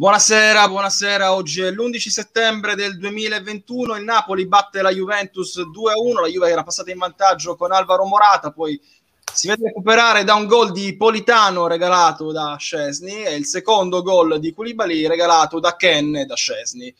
Buonasera, buonasera. Oggi è l'11 settembre del 2021. Il Napoli batte la Juventus 2-1. La Juve era passata in vantaggio con Alvaro Morata, poi si vede recuperare da un gol di Politano regalato da Scesni e il secondo gol di Koulibaly regalato da Ken da Scesni.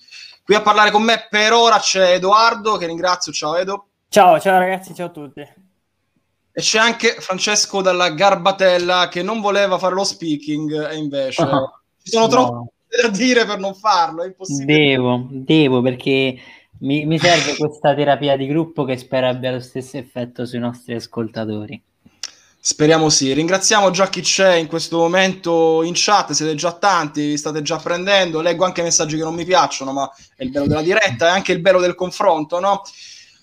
Qui a parlare con me per ora c'è Edoardo, che ringrazio. Ciao Edo. Ciao, ciao ragazzi, ciao a tutti. E c'è anche Francesco dalla Garbatella che non voleva fare lo speaking e invece ci sono no. troppo da dire per non farlo, è impossibile. Devo, devo perché mi, mi serve questa terapia di gruppo che spero abbia lo stesso effetto sui nostri ascoltatori. Speriamo sì. Ringraziamo già chi c'è in questo momento in chat, siete già tanti, vi state già prendendo. Leggo anche messaggi che non mi piacciono, ma è il bello della diretta, è anche il bello del confronto, no?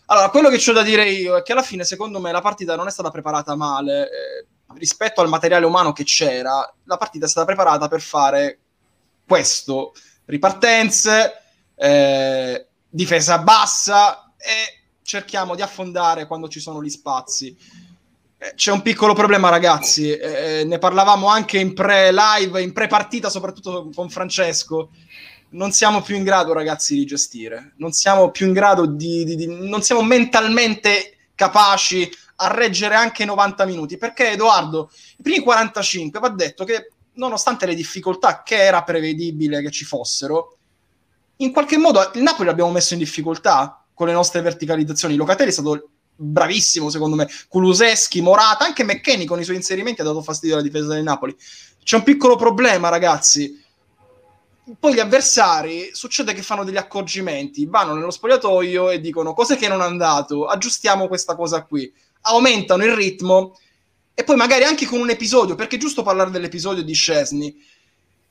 Allora, quello che c'ho da dire io è che alla fine, secondo me, la partita non è stata preparata male. eh, rispetto al materiale umano che c'era, la partita è stata preparata per fare questo: ripartenze, eh, difesa bassa e cerchiamo di affondare quando ci sono gli spazi. Eh, C'è un piccolo problema, ragazzi. eh, ne parlavamo anche in pre-live, in pre-partita, soprattutto con Francesco. Non siamo più in grado, ragazzi, di gestire. Non siamo più in grado di. di- di- non siamo mentalmente capaci a reggere anche 90 minuti. Perché, Edoardo, i primi 45 va detto che, nonostante le difficoltà che era prevedibile che ci fossero, in qualche modo il Napoli l'abbiamo messo in difficoltà con le nostre verticalizzazioni. Locatelli è stato bravissimo, secondo me. Kuluseschi, Morata, anche McKenny con i suoi inserimenti ha dato fastidio alla difesa del Napoli. C'è un piccolo problema, ragazzi. Poi gli avversari succede che fanno degli accorgimenti, vanno nello spogliatoio e dicono cos'è che non è andato, aggiustiamo questa cosa qui, aumentano il ritmo e poi magari anche con un episodio, perché è giusto parlare dell'episodio di Scesni,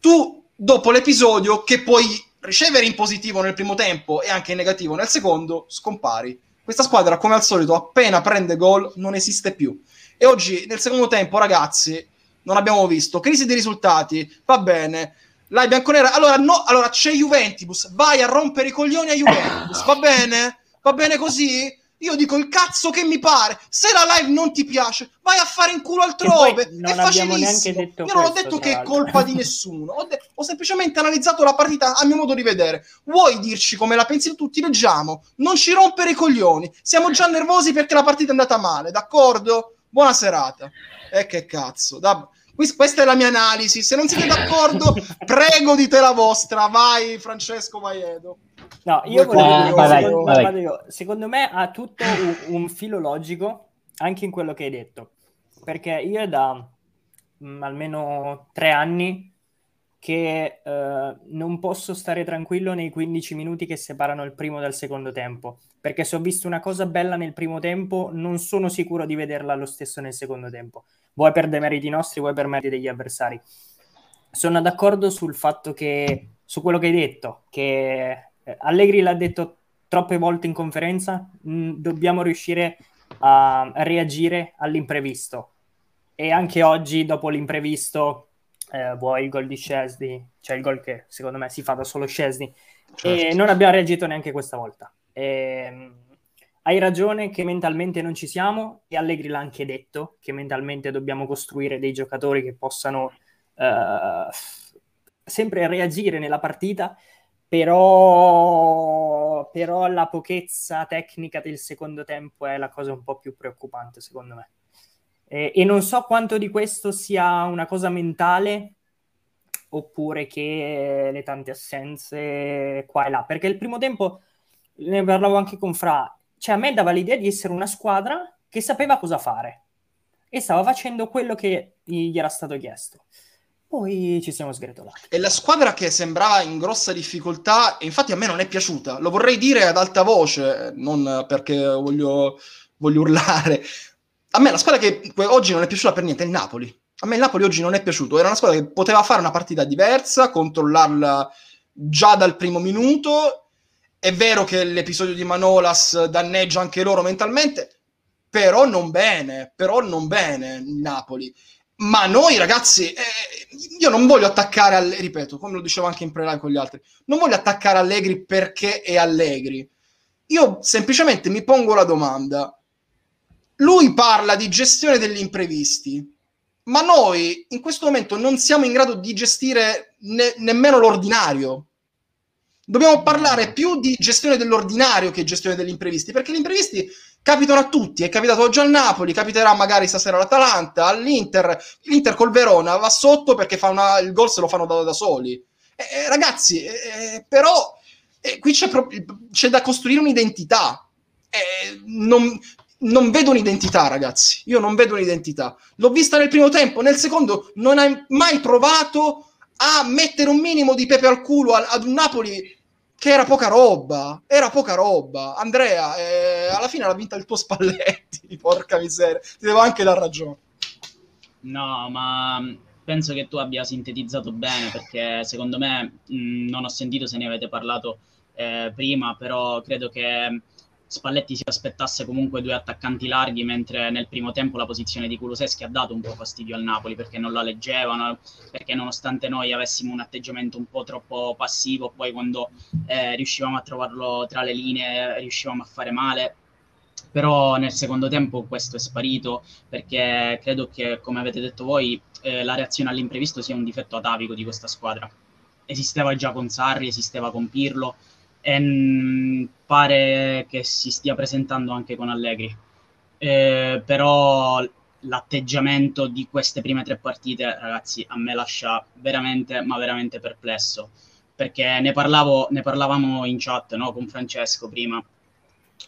tu dopo l'episodio che puoi ricevere in positivo nel primo tempo e anche in negativo nel secondo, scompari. Questa squadra, come al solito, appena prende gol non esiste più. E oggi, nel secondo tempo, ragazzi, non abbiamo visto crisi di risultati, va bene. La bianconera, allora, no, allora c'è Juventus, vai a rompere i coglioni a Juventus, va bene? Va bene così? Io dico il cazzo che mi pare. Se la live non ti piace, vai a fare in culo altrove. E non è facilissimo. detto Io non ho questo, detto tra che è colpa di nessuno. Ho, de- ho semplicemente analizzato la partita a mio modo di vedere. Vuoi dirci come la pensi tu? Ti leggiamo. Non ci rompere i coglioni. Siamo già nervosi perché la partita è andata male, d'accordo? Buona serata. E che cazzo. Da- Questa è la mia analisi. Se non siete d'accordo, prego dite la vostra. Vai, Francesco, vai, Edo. No, io volevo Eh, dire, vai, vai, secondo, vai. vado io. Secondo me ha tutto un, un filo logico anche in quello che hai detto, perché io è da mm, almeno tre anni che eh, non posso stare tranquillo nei 15 minuti che separano il primo dal secondo tempo, perché se ho visto una cosa bella nel primo tempo non sono sicuro di vederla lo stesso nel secondo tempo, vuoi per demeriti nostri, vuoi per meriti degli avversari. Sono d'accordo sul fatto che, su quello che hai detto, che eh, Allegri l'ha detto troppe volte in conferenza, mh, dobbiamo riuscire a, reagire all'imprevisto. E anche oggi, dopo l'imprevisto, eh, vuoi il gol di Scesni, cioè il gol che secondo me si fa da solo Scesni, e Certo. non abbiamo reagito neanche questa volta. Ehm, hai ragione che mentalmente non ci siamo, e Allegri l'ha anche detto, che mentalmente dobbiamo costruire dei giocatori che possano eh, sempre reagire nella partita, però, però la pochezza tecnica del secondo tempo è la cosa un po' più preoccupante, secondo me. E, e non so quanto di questo sia una cosa mentale oppure che le tante assenze qua e là, perché il primo tempo ne parlavo anche con Fra, cioè a me dava l'idea di essere una squadra che sapeva cosa fare e stava facendo quello che gli era stato chiesto. Poi ci siamo sgretolati. E la squadra che sembrava in grossa difficoltà, e infatti a me non è piaciuta, lo vorrei dire ad alta voce, non perché voglio, voglio urlare. A me la squadra che oggi non è piaciuta per niente è il Napoli. A me il Napoli oggi non è piaciuto, era una squadra che poteva fare una partita diversa, controllarla già dal primo minuto. È vero che l'episodio di Manolas danneggia anche loro mentalmente, però non bene, però non bene il Napoli. Ma noi ragazzi, eh, io non voglio attaccare, Alle- ripeto, come lo dicevo anche in pre-live con gli altri, non voglio attaccare Allegri perché è Allegri. Io semplicemente mi pongo la domanda. Lui parla di gestione degli imprevisti. ma noi in questo momento non siamo in grado di gestire ne- nemmeno l'ordinario. Dobbiamo parlare più di gestione dell'ordinario che gestione degli imprevisti, perché gli imprevisti capitano a tutti. È capitato oggi al Napoli, capiterà magari stasera all'Atalanta, all'Inter. L'Inter col Verona va sotto perché fa una, il gol se lo fanno da, da soli. Eh, eh, ragazzi, eh, però eh, qui c'è, pro- c'è, da costruire un'identità. Eh, non, non vedo un'identità, ragazzi. Io non vedo un'identità. L'ho vista nel primo tempo, nel secondo non hai mai provato a mettere un minimo di pepe al culo ad un Napoli che era poca roba, era poca roba. Andrea, eh, alla fine l'ha vinta il tuo Spalletti, porca miseria. Ti devo anche dar ragione. No, ma penso che tu abbia sintetizzato bene perché secondo me mh, non ho sentito se ne avete parlato eh, prima, però credo che Spalletti si aspettasse comunque due attaccanti larghi, mentre nel primo tempo la posizione di Kuluseschi ha dato un po' fastidio al Napoli perché non la leggevano, perché nonostante noi avessimo un atteggiamento un po' troppo passivo, poi quando eh, riuscivamo a trovarlo tra le linee riuscivamo a fare male. Però nel secondo tempo questo è sparito perché credo che, come avete detto voi, eh, la reazione all'imprevisto sia un difetto atavico di questa squadra. Esisteva già con Sarri, esisteva con Pirlo, e mh, pare che si stia presentando anche con Allegri. Eh, però l'atteggiamento di queste prime tre partite, ragazzi, a me lascia veramente, ma veramente perplesso. Perché ne, parlavo, ne parlavamo in chat no, con Francesco prima.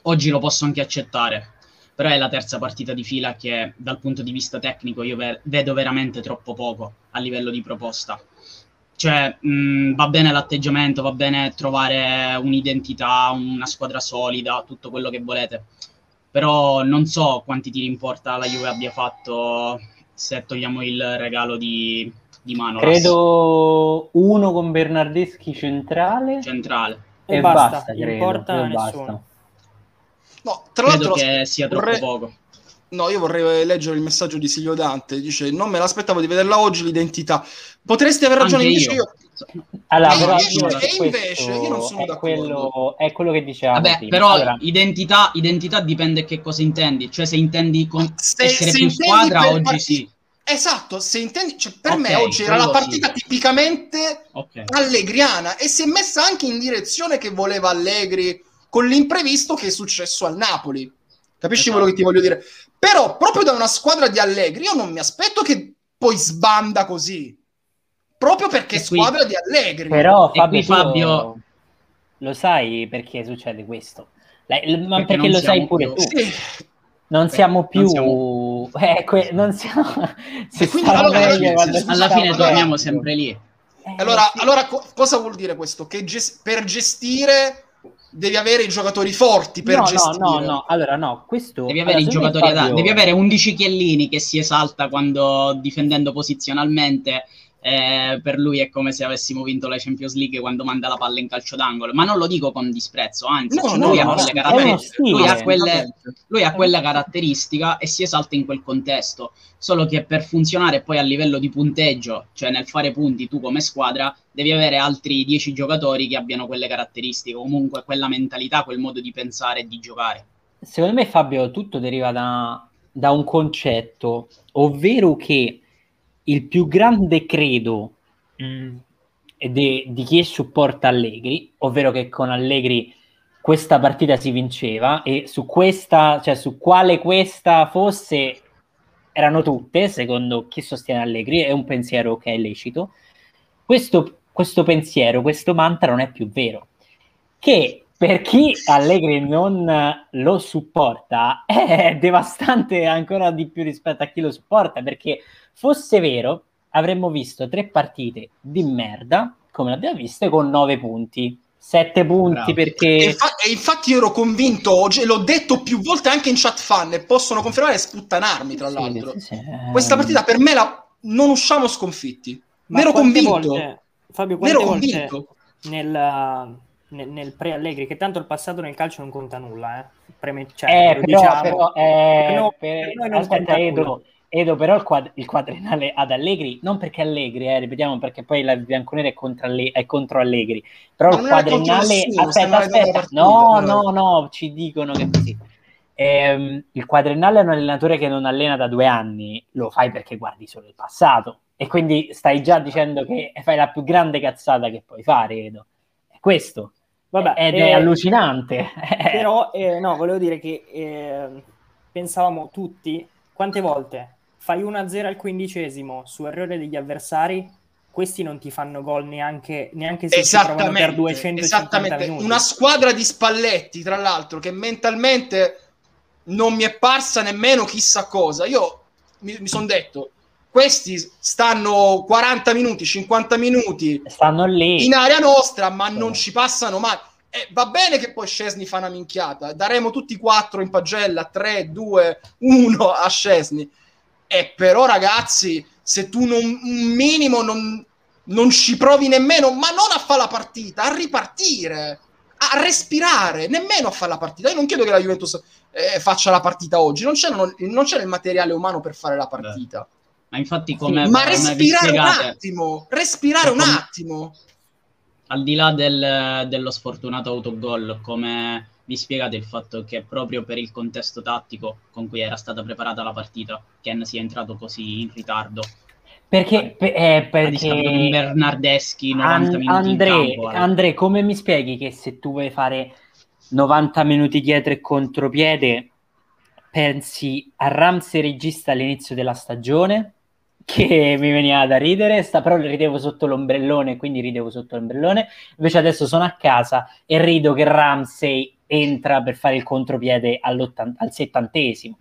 Oggi lo posso anche accettare, però è la terza partita di fila che dal punto di vista tecnico io ve- vedo veramente troppo poco a livello di proposta. Cioè, mh, va bene l'atteggiamento, va bene trovare un'identità, una squadra solida, tutto quello che volete. Però non so quanti tiri in porta la Juve abbia fatto se togliamo il regalo di, di Manolas. Credo uno con Bernardeschi centrale. Centrale. E, e basta, basta credo, in porta basta. No, tra credo l'altro che sia troppo vorrei... poco. No, io vorrei leggere il messaggio di Silvio Dante. Dice: Non me l'aspettavo di vederla oggi l'identità. Potresti aver ragione Anche invece io. io. Allora, e però invece, io e invece io non sono è d'accordo. quello, è quello che dicevamo. Vabbè, prima. però Allora, identità, identità dipende che cosa intendi. Cioè, se intendi con Se- essere se più intendi squadra, oggi parti- sì. Esatto, se intendi, cioè, per Ok, me oggi era la partita sì. tipicamente Ok. allegriana e si è messa anche in direzione che voleva Allegri con l'imprevisto che è successo al Napoli. Capisci Esatto. quello che ti voglio dire? Però proprio da una squadra di Allegri io non mi aspetto che poi sbanda così. Proprio perché è qui- squadra di Allegri. però Fabio, Fabio- lo sai perché succede questo? La- ma Perché perché, non lo sai pure più- tu. Sì. Non siamo non più... siamo- Eh, que- non siamo... si E allora- meglio allora- quando si Alla stava fine allora- torniamo sempre lì. Eh, Allora, sì. allora co- cosa vuol dire questo? Che ges- per gestire devi avere i giocatori forti per no, gestire. no, no, no, allora no, questo... Devi avere i giocatori Fabio- adatti, devi avere 11 Chiellini che si esalta quando difendendo posizionalmente. Eh, per lui è come se avessimo vinto la Champions League quando manda la palla in calcio d'angolo. Ma non lo dico con disprezzo, anzi, No, cioè, lui, no, ha quelle ha lui ha quella caratteristica e si esalta in quel contesto. Solo che per funzionare poi a livello di punteggio, cioè nel fare punti tu come squadra, devi avere altri 10 giocatori che abbiano quelle caratteristiche, comunque quella mentalità, quel modo di pensare e di giocare. Secondo me, Fabio, tutto deriva da, da un concetto, ovvero che il più grande credo mh, de- di chi supporta Allegri, ovvero che con Allegri questa partita si vinceva e su questa, cioè su quale questa fosse, erano tutte, secondo chi sostiene Allegri, è un pensiero che è lecito. Questo, questo pensiero, questo mantra non è più vero. Che per chi Allegri non lo supporta è devastante ancora di più rispetto a chi lo supporta, perché fosse vero avremmo visto tre partite di merda, come l'abbiamo viste, con nove punti. Sette punti Bravo. E, perché... infa- e infatti io ero convinto oggi, e l'ho detto più volte anche in chat fan, e possono confermare e sputtanarmi tra Sì, l'altro. sì, sì, eh. Questa partita per me la- non usciamo sconfitti. Ma Ne ero convinto. volte- Fabio, quante ero volte convinto. nel, nel, nel pre-Allegri, che tanto il passato nel calcio non conta nulla, eh? Preme- cioè, Eh, però, diciamo. però, eh, Per noi- per- per noi non aspetta, conta Edo, nulla. Edo, però il, quad- il quadrenale ad Allegri, non perché Allegri, eh, ripetiamo, perché poi la bianconera è contro, Alle- è contro Allegri, però Ma il non contro quadrenale, nessuno, aspetta, aspetta, partita, no, no. no, ci dicono che è così. ehm, il quadrennale è un allenatore che non allena da due anni, lo fai perché guardi solo il passato e quindi stai già dicendo che fai la più grande cazzata che puoi fare, Edo. È questo. Vabbè, ed eh, è allucinante. Però, eh, no, volevo dire che eh, pensavamo tutti, quante volte fai 1-0 al quindicesimo su errore degli avversari, questi non ti fanno gol neanche, neanche se si trovano per 250 minuti. Una squadra di Spalletti, tra l'altro, che mentalmente non mi è parsa nemmeno chissà cosa. Io mi, mi sono detto, questi stanno 40 minuti, 50 minuti stanno lì in area nostra, ma non ci passano mai. Eh, va bene che poi Scesni fa una minchiata, daremo tutti quattro in pagella, 3, 2, 1 a Scesni. E però ragazzi, se tu non, un minimo non, non ci provi nemmeno, ma non a fare la partita, a ripartire, a respirare, nemmeno a fare la partita. Io non chiedo che la Juventus eh, faccia la partita oggi, non c'è, non, non c'è, il materiale umano per fare la partita. Beh. Ma infatti come... Ma respirare un attimo, respirare un attimo. Al di là del, dello sfortunato autogol, come vi spiegate il fatto che proprio per il contesto tattico con cui era stata preparata la partita, Ken sia entrato così in ritardo? Perché, eh, perché Bernardeschi 90 An- André, campo, André, come mi spieghi che se tu vuoi fare 90 minuti dietro e contropiede pensi a Ramsey regista all'inizio della stagione che mi veniva da ridere, sta, però ridevo sotto l'ombrellone, quindi ridevo sotto l'ombrellone. Invece adesso sono a casa e rido che Ramsey entra per fare il contropiede al settantesimo.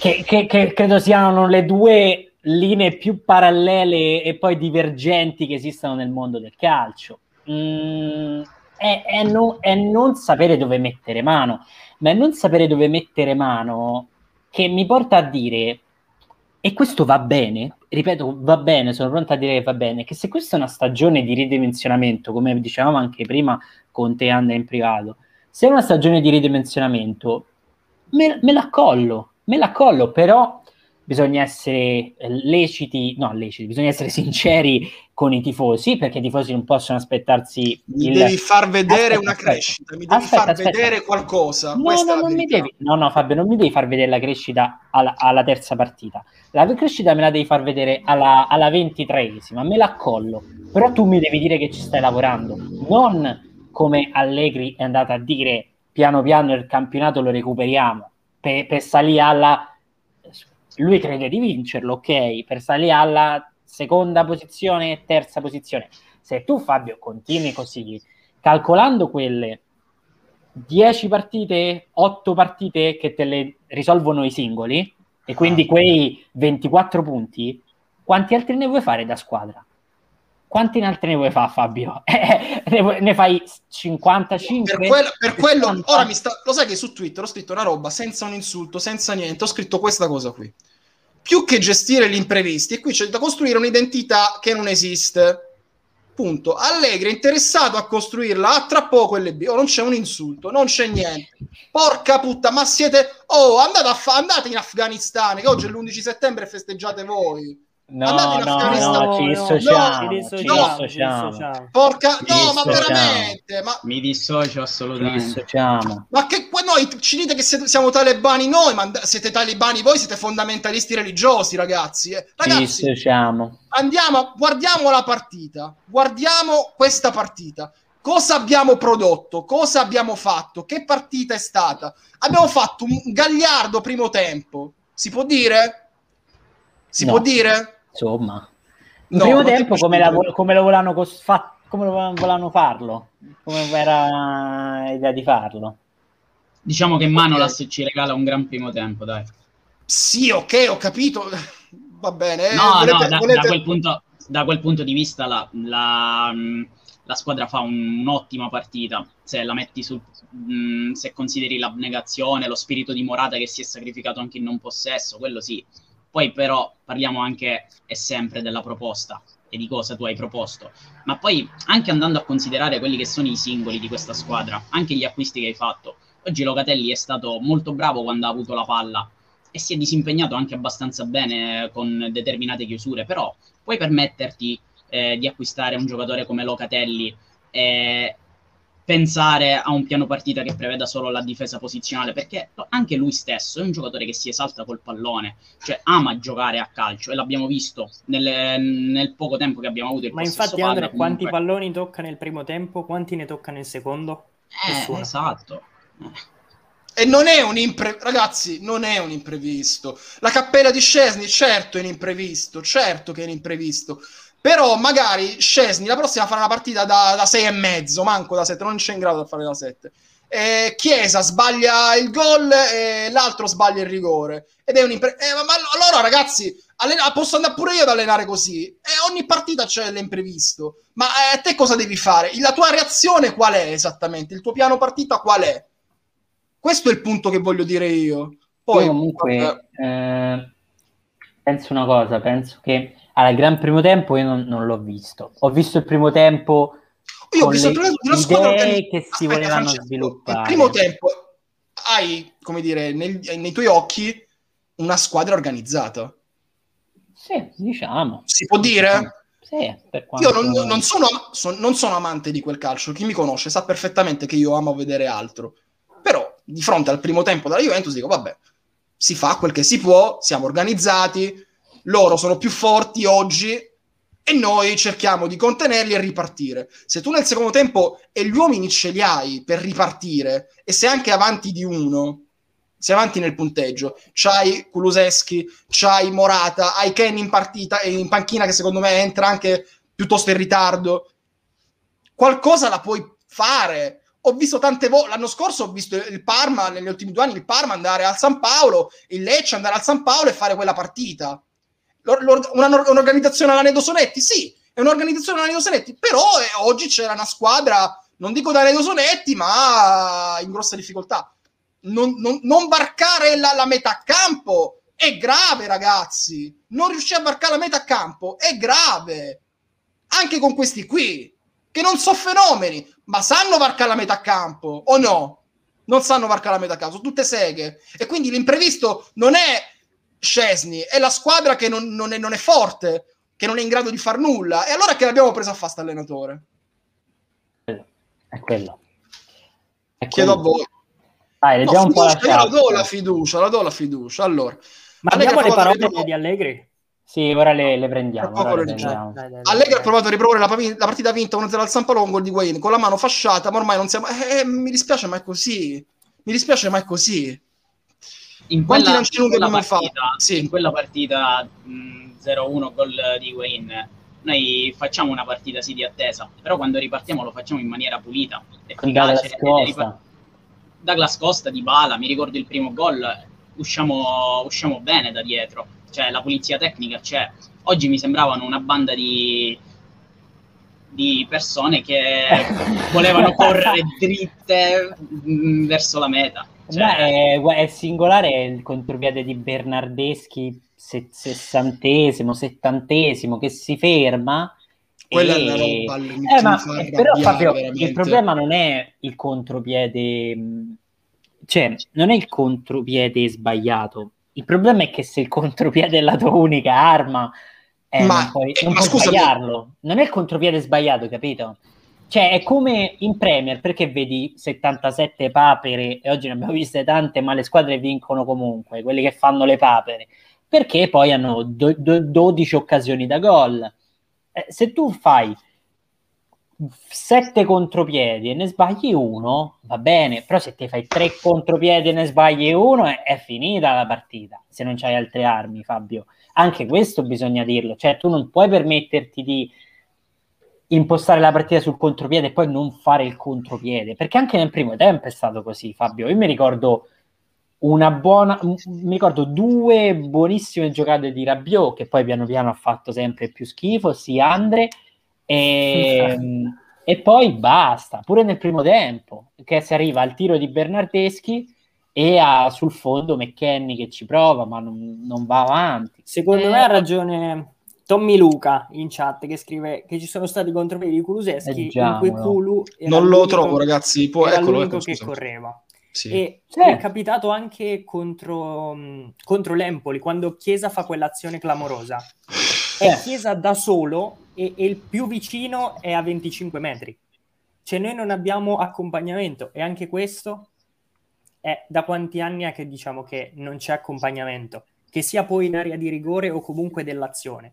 Che, che, che, credo siano le due linee più parallele e poi divergenti che esistono nel mondo del calcio. Mm, è, è, no, è non sapere dove mettere mano, ma è non sapere dove mettere mano che mi porta a dire e questo va bene, ripeto, va bene, sono pronto a dire che va bene, che se questa è una stagione di ridimensionamento, come dicevamo anche prima con te Anna in privato, se è una stagione di ridimensionamento, me, me la collo, me la collo, però bisogna essere leciti, no leciti, bisogna essere sinceri con i tifosi, perché i tifosi non possono aspettarsi... Mi il... devi far vedere aspetta, una aspetta. crescita, mi devi aspetta, far vedere qualcosa. No, no, devi, no, no, Fabio, non mi devi far vedere la crescita alla, alla terza partita. La crescita me la devi far vedere alla, alla ventitreesima, me la accollo. Però tu mi devi dire che ci stai lavorando, non come Allegri è andato a dire piano piano il campionato lo recuperiamo per, per salire alla lui crede di vincerlo, ok, per salire alla seconda posizione e terza posizione. Se tu, Fabio, continui così, calcolando quelle 10 partite, 8 partite che te le risolvono i singoli, e quindi ah. quei 24 punti, quanti altri ne vuoi fare da squadra? Quanti altri ne vuoi fare, Fabio? ne, fai 55? Per quello, per quello ora mi sta. Lo sai che su Twitter ho scritto una roba senza un insulto, senza niente. Ho scritto questa cosa qui più che gestire gli imprevisti, e qui c'è da costruire un'identità che non esiste. Punto. Allegri è interessato a costruirla, a tra poco LB. Oh, non c'è un insulto, non c'è niente. Porca puttana, ma siete... Oh, andate, fa... andate in Afghanistan, che oggi è l'11 settembre e festeggiate voi. No, no, no, ci dissociamo, no, ci dissociamo. Porca, no, ma veramente, ma... mi dissocio assolutamente. Dissociamo. Ma che poi noi ci dite che siamo talebani noi, ma siete talebani voi, siete fondamentalisti religiosi, ragazzi. Eh. Ragazzi, dissociamo. Andiamo, guardiamo la partita, guardiamo questa partita. Cosa abbiamo prodotto? Cosa abbiamo fatto? Che partita è stata? Abbiamo fatto un gagliardo primo tempo. Si può dire? Si no. può dire? Insomma, in no, primo tempo come, la, come, lo volevano cos- fa- come lo volevano farlo? Come era idea di farlo? Diciamo che Manolas ci regala un gran primo tempo, dai. Sì, ok, ho capito. Va bene. Eh, no, volete, no, da, volete... da, quel punto, da, quel punto, di vista la, la, la squadra fa un, un'ottima partita. Se la metti sul, mh, se consideri l'abnegazione, lo spirito di Morata che si è sacrificato anche in non possesso, quello sì poi però parliamo anche e sempre della proposta e di cosa tu hai proposto. Ma poi anche andando a considerare quelli che sono i singoli di questa squadra, anche gli acquisti che hai fatto. Oggi Locatelli è stato molto bravo quando ha avuto la palla e si è disimpegnato anche abbastanza bene con determinate chiusure, però puoi permetterti eh, di acquistare un giocatore come Locatelli e pensare a un piano partita che preveda solo la difesa posizionale, perché anche lui stesso è un giocatore che si esalta col pallone, cioè ama giocare a calcio e l'abbiamo visto nelle, nel poco tempo che abbiamo avuto. Il Ma infatti, Andre, quanti palloni tocca nel primo tempo? Quanti ne tocca nel secondo? Eh, esatto. E non è un imprevisto, ragazzi, non è un imprevisto. La cappella di Scesni, certo è un imprevisto, certo che è un imprevisto. Però magari Scesni la prossima farà una partita da, da 6 e mezzo, manco da 7, non c'è in grado di fare da 7. Eh, Chiesa sbaglia il gol e l'altro sbaglia il rigore. Ed è un impre- eh, ma, ma allora ragazzi, allena- posso andare pure io ad allenare così. E ogni partita c'è l'imprevisto. Ma eh, te cosa devi fare? La tua reazione qual è esattamente? Il tuo piano partita qual è? Questo è il punto che voglio dire io. Poi, io comunque eh, penso una cosa, penso che allora, il gran primo tempo io non, non l'ho visto. Ho visto il primo tempo io ho visto il primo tempo squadra che si volevano Francesco, sviluppare. Il primo tempo hai, come dire, nel, nei tuoi occhi una squadra organizzata. Sì, diciamo. Si può dire? Sì, io non, non, sono, non, sono, amante di quel calcio. Chi mi conosce sa perfettamente che io amo vedere altro. Però, di fronte al primo tempo della Juventus, dico: vabbè, si fa quel che si può, siamo organizzati, loro sono più forti oggi e noi cerchiamo di contenerli e ripartire. Se tu nel secondo tempo e gli uomini ce li hai per ripartire e sei anche avanti di uno, sei avanti nel punteggio, c'hai Kuluseschi, c'hai Morata, hai Ken in partita e in panchina che secondo me entra anche piuttosto in ritardo. Qualcosa la puoi fare. Ho visto tante volte, l'anno scorso ho visto il Parma, negli ultimi due anni il Parma andare al San Paolo, il Lecce andare al San Paolo e fare quella partita un'organizzazione alla Nedo Sonetti? Sì, è un'organizzazione alla Nedo Sonetti, però eh, oggi c'era una squadra, non dico da Nedo Sonetti, ma in grossa difficoltà. Non, non, non varcare la, la metà campo è grave, ragazzi. Non riuscire a varcare la metà campo è grave. Anche con questi qui, che non sono fenomeni, ma sanno varcare la metà campo o no? Non sanno varcare la metà campo, sono tutte seghe. E quindi l'imprevisto non è Scesni, è la squadra che non, non, è, non, è, forte, che non è in grado di far nulla. E allora che l'abbiamo preso a fare sto allenatore? È quello. È Chiedo quello. a voi. Dai, leggiamo no, un po' la Io la do la fiducia, la do la fiducia. Allora, ma abbiamo le parole di Allegri? Sì, ora le, le prendiamo. Ora le prendiamo. Dai, dai, dai, Allegri ha provato a riproporre la, la, partita vinta 1-0 al San Paolo con gol di Wayne con la mano fasciata, ma ormai non siamo... Eh, eh, mi dispiace, ma è così. Mi dispiace, ma è così in quella, in quella partita, sì. in quella partita mh, 0-1 gol di Wayne. Noi facciamo una partita sì di attesa però quando ripartiamo lo facciamo in maniera pulita efficace. Costa. Douglas Costa di Bala mi ricordo il primo gol usciamo, usciamo bene da dietro. Cioè la pulizia tecnica c'è. Oggi mi sembravano una banda di di persone che volevano correre dritte mh, verso la meta cioè... È, è, singolare il contropiede di Bernardeschi, se, sessantesimo, settantesimo, che si ferma. Quella e... è una roba eh, ma, però Fabio, il problema non è il contropiede, cioè non è il contropiede sbagliato. Il problema è che se il contropiede è la tua unica arma, eh, ma, non puoi, non puoi sbagliarlo. Non è il contropiede sbagliato, capito? Cioè, è come in Premier, perché vedi 77 papere, e oggi ne abbiamo viste tante, ma le squadre vincono comunque, quelli che fanno le papere, perché poi hanno do- do- 12 occasioni da gol. Eh, se tu fai 7 contropiedi e ne sbagli uno, va bene, però se ti fai 3 contropiedi e ne sbagli uno, è, è finita la partita, se non hai altre armi, Fabio. Anche questo bisogna dirlo, cioè tu non puoi permetterti di impostare la partita sul contropiede e poi non fare il contropiede, perché anche nel primo tempo è stato così, Fabio. Io mi ricordo una buona, mi ricordo due buonissime giocate di Rabiot che poi piano piano ha fatto sempre più schifo, sì, Andre e, e poi basta, pure nel primo tempo, che si arriva al tiro di Bernardeschi e ha sul fondo McKenny che ci prova, ma non, non va avanti. Secondo eh, me ha ragione Tommy Luca in chat che scrive che ci sono stati contropiedi di Kuluseschi in cui Kulu non lo trovo ragazzi può, era eccolo, l'unico ecco, che correva sì. e sì. è capitato anche contro, contro l'Empoli quando Chiesa fa quell'azione clamorosa è eh. Chiesa da solo e, e, il più vicino è a 25 metri Cioè noi non abbiamo accompagnamento e anche questo è da quanti anni è che diciamo che non c'è accompagnamento, che sia poi in area di rigore o comunque dell'azione.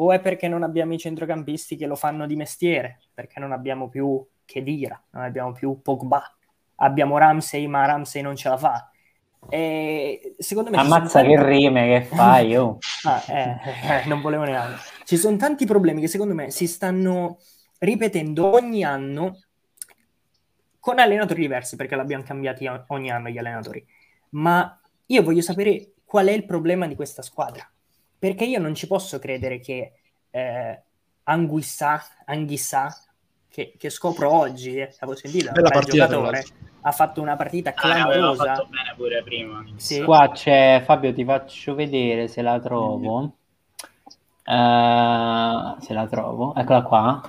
O è perché non abbiamo i centrocampisti che lo fanno di mestiere, perché non abbiamo più Kedira, non abbiamo più Pogba, abbiamo Ramsey, ma Ramsey non ce la fa. E secondo me Ammazza che tanti... rime che fai, oh. ah, eh, eh, non volevo neanche. Ci sono tanti problemi che secondo me si stanno ripetendo ogni anno con allenatori diversi, perché l'abbiamo cambiati ogni anno gli allenatori. Ma io voglio sapere qual è il problema di questa squadra, perché io non ci posso credere che eh, Anguissa, Anghissà, che, che, scopro oggi, eh, avevo sentito, il giocatore, ha fatto una partita clamorosa. Ah, fatto bene pure prima. Sì. Qua c'è, Fabio, ti faccio vedere se la trovo. Mm. Uh, se la trovo, eccola qua.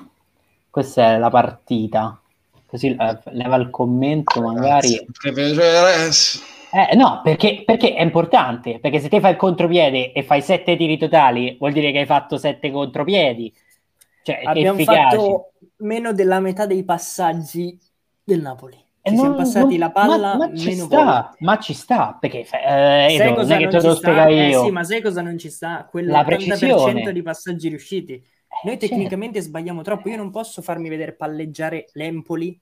Questa è la partita. Così uh, leva il commento, magari. Eh, no, perché, perché, è importante. Perché se te fai il contropiede e fai sette tiri totali, vuol dire che hai fatto sette contropiedi. Cioè, Abbiamo fatto meno della metà dei passaggi del Napoli. Ci non, siamo passati non, la palla ma, ma ci sta, ma ci sta perché eh, Edo, non è che te lo spiega eh, io. Eh, sì, ma sai cosa non ci sta? Quell'80% di passaggi riusciti. Noi certo. tecnicamente sbagliamo troppo. Io non posso farmi vedere palleggiare l'Empoli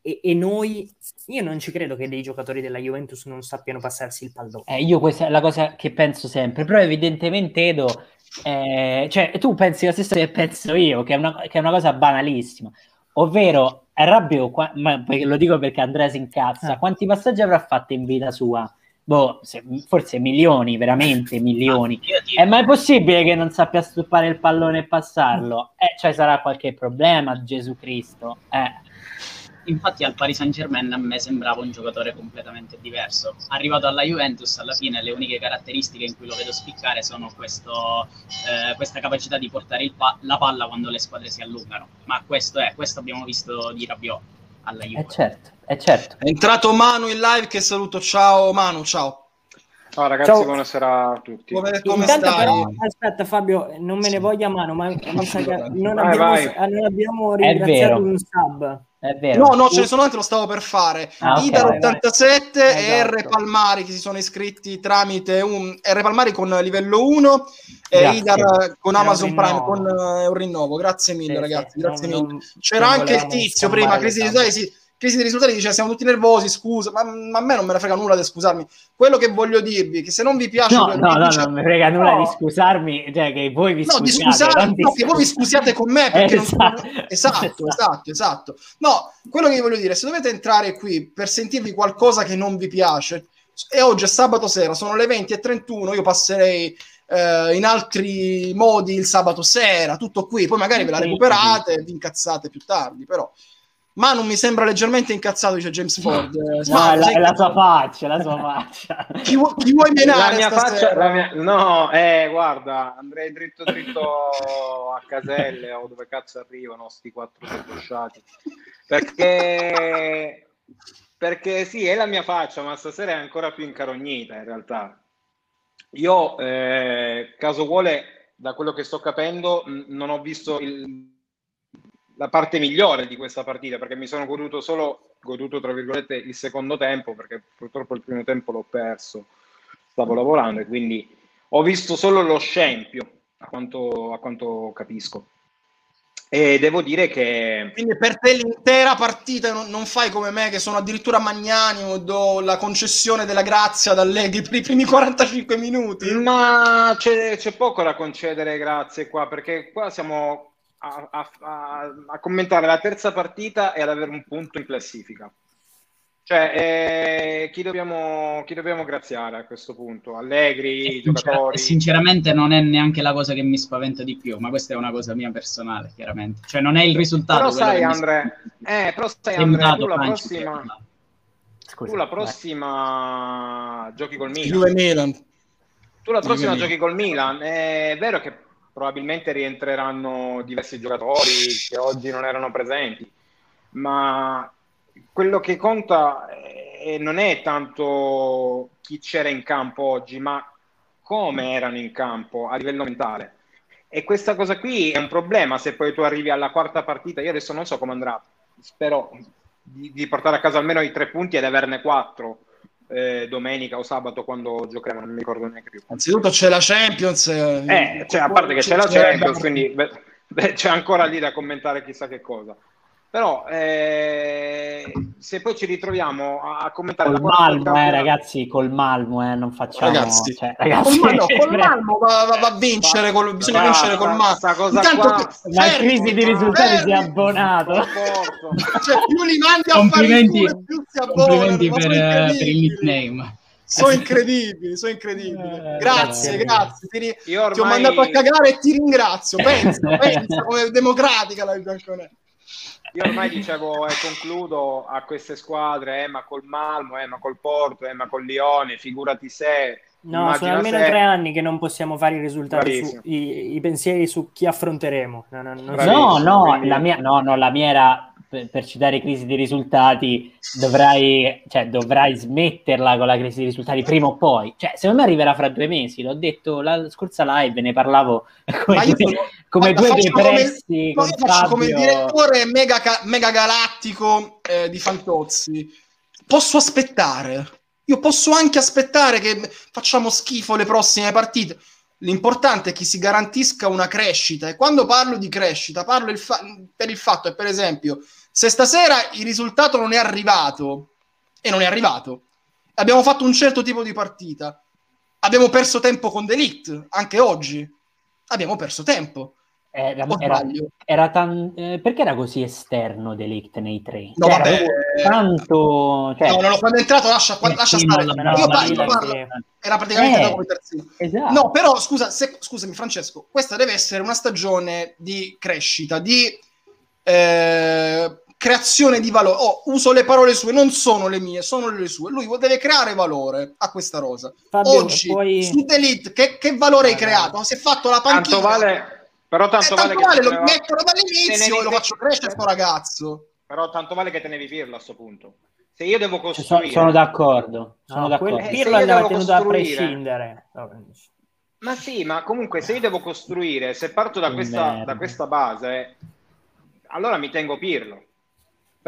e, e, noi. Io non ci credo che dei giocatori della Juventus non sappiano passarsi il pallone. Eh, io questa è la cosa che penso sempre. Però, evidentemente, Edo, eh, cioè, tu pensi la stessa che penso io, che è una, che è una cosa banalissima. Ovvero, Rabbio, ma lo dico perché Andrea si incazza, ah. quanti passaggi avrà fatto in vita sua? boh, se, forse milioni, veramente milioni. È mai possibile che non sappia stuppare il pallone e passarlo? Eh, cioè sarà qualche problema, Gesù Cristo. Eh. Infatti al Paris Saint Germain a me sembrava un giocatore completamente diverso. Arrivato alla Juventus, alla fine le uniche caratteristiche in cui lo vedo spiccare sono questo, eh, questa capacità di portare pa- la palla quando le squadre si allungano. Ma questo è, questo abbiamo visto di Rabiot alla Juve. Eh certo, eh certo. È entrato Manu in live che saluto. Ciao Manu, ciao. Ciao ragazzi, ciao. buonasera a tutti. Come, come stai? Però, aspetta Fabio, non me ne voglia mano, ma non, non, abbiamo, non abbiamo ringraziato un sub. È vero. No, no, ce ne sono altri, lo stavo per fare. Ah, Idar 87 vai. e esatto. R Palmari che si sono iscritti tramite un R Palmari con livello 1 e Idar con Amazon Prime con uh, un rinnovo. Grazie mille, sì, ragazzi. Sì, grazie non, mille. C'era anche il tizio prima, crisi di sì, crisi di risultati dice siamo tutti nervosi, scusa, ma, ma, a me non me ne frega nulla di scusarmi. Quello che voglio dirvi è che se non vi piace... No, no, no, dice... non mi frega nulla no. di scusarmi, cioè che voi vi no, scusiate. Di scusare, no, che voi vi scusiate con me perché esatto. Non... esatto, esatto, esatto, esatto. No, quello che vi voglio dire, se dovete entrare qui per sentirvi qualcosa che non vi piace, e oggi è sabato sera, sono le 20.31, io passerei... Uh, in altri modi il sabato sera, tutto qui, poi magari ve la recuperate e vi incazzate più tardi, però ma non mi sembra leggermente incazzato, dice James Ford. No, no è, la, la, sua faccia, la sua faccia. chi, vu- chi vuoi menare? La mia faccia, la mia... No, eh, guarda, andrei dritto dritto a Caselle o dove cazzo arrivano sti quattro debosciati. Perché... Perché sì, è la mia faccia, ma stasera è ancora più incarognita in realtà. Io, eh, caso vuole, da quello che sto capendo, non ho visto il la parte migliore di questa partita perché mi sono goduto solo, goduto tra virgolette, il secondo tempo perché purtroppo il primo tempo l'ho perso, stavo lavorando e quindi ho visto solo lo scempio a quanto, a quanto capisco. E devo dire che. Quindi per te l'intera partita non, non, fai come me, che sono addirittura magnanimo, do la concessione della grazia da Allegri per i primi 45 minuti. Ma c'è, c'è poco da concedere, grazie qua, perché qua siamo a, a, a, commentare la terza partita e ad avere un punto in classifica. Cioè, eh, chi, dobbiamo, chi, dobbiamo, graziare a questo punto? Allegri, i giocatori? Sinceramente non è neanche la cosa che mi spaventa di più, ma questa è una cosa mia personale, chiaramente. Cioè non è il risultato. Però sai, Andre, eh, però sai, Andre tu la prossima... Scusa, tu la prossima vai. giochi col Milan. Tu la prossima giochi col Milan. È vero che probabilmente rientreranno diversi giocatori che oggi non erano presenti, ma quello che conta è, non è tanto chi c'era in campo oggi, ma come erano in campo a livello mentale. E questa cosa qui è un problema se poi tu arrivi alla quarta partita. Io adesso non so come andrà, spero di, di, portare a casa almeno i tre punti ed averne quattro eh, domenica o sabato quando giocheremo, non mi ricordo neanche più. Anzitutto c'è la Champions. Eh, eh cioè, a parte che c'è, la Champions, quindi beh, c'è ancora lì da commentare chissà che cosa. Però eh, se poi ci ritroviamo a commentare col Malmo, eh, ragazzi, col Malmo, eh, non facciamo ragazzi, cioè, ragazzi col, no, col Malmo va, va, va, a vincere, col, bisogna basta, vincere col Malmo. Intanto qua, la fermi, crisi di risultati fermi, si è abbonato. cioè, più li mandi a complimenti, fare più si complimenti per, eh, per il nickname. Sono incredibili, sono incredibili. Eh, grazie, eh, grazie. Ti, ri- ormai... ti, ho mandato a cagare e ti ringrazio. Pensa, pensa come democratica la Bianconera. Io ormai dicevo e concludo a queste squadre, eh, ma col Malmo, eh, ma col Porto, eh, ma col Lione, figurati se. No, sono almeno se... tre anni che non possiamo fare i risultati, su, i, i, pensieri su chi affronteremo. No, no, no, no, la mia, no, no, la mia era per, per, citare crisi di risultati, dovrai, cioè, dovrai smetterla con la crisi di risultati prima o poi. Cioè, secondo me arriverà fra due mesi. L'ho detto la scorsa live, ne parlavo come, due, sono, come due depressi. Come, faccio come direttore mega, mega galattico eh, di Fantozzi. Posso aspettare. Io posso anche aspettare che facciamo schifo le prossime partite. L'importante è che si garantisca una crescita e quando parlo di crescita parlo il fa- per il fatto che per esempio se stasera il risultato non è arrivato, e non è arrivato, abbiamo fatto un certo tipo di partita, abbiamo perso tempo con Delict, anche oggi, abbiamo perso tempo. Era, era, era tan... eh, perché era così esterno Delict nei tre? No, cioè, vabbè, tanto... Cioè... No, no, no, quando è entrato lascia, eh, lascia stare. No, io parlo, parlo. Era praticamente eh, come terzino. Esatto. No, però scusa, se, scusami Francesco, questa deve essere una stagione di crescita, di eh, creazione di valore. Oh, uso le parole sue, non sono le mie, sono le sue. Lui deve creare valore a questa rosa. Fabio, Oggi, poi... su Elite, che, che valore hai creato? Si è fatto la panchina. Tanto vale, però tanto, eh, vale, tanto vale, lo mettono dall'inizio e lo faccio crescere sto ragazzo. Però tanto vale che tenevi Pirlo a questo punto. Se io devo costruire... Sono, sono d'accordo. Sono no, d'accordo. Eh, Pirlo andava tenuto a prescindere. Ma sì, ma comunque se io devo costruire, se parto da questa, da questa base, allora mi tengo Pirlo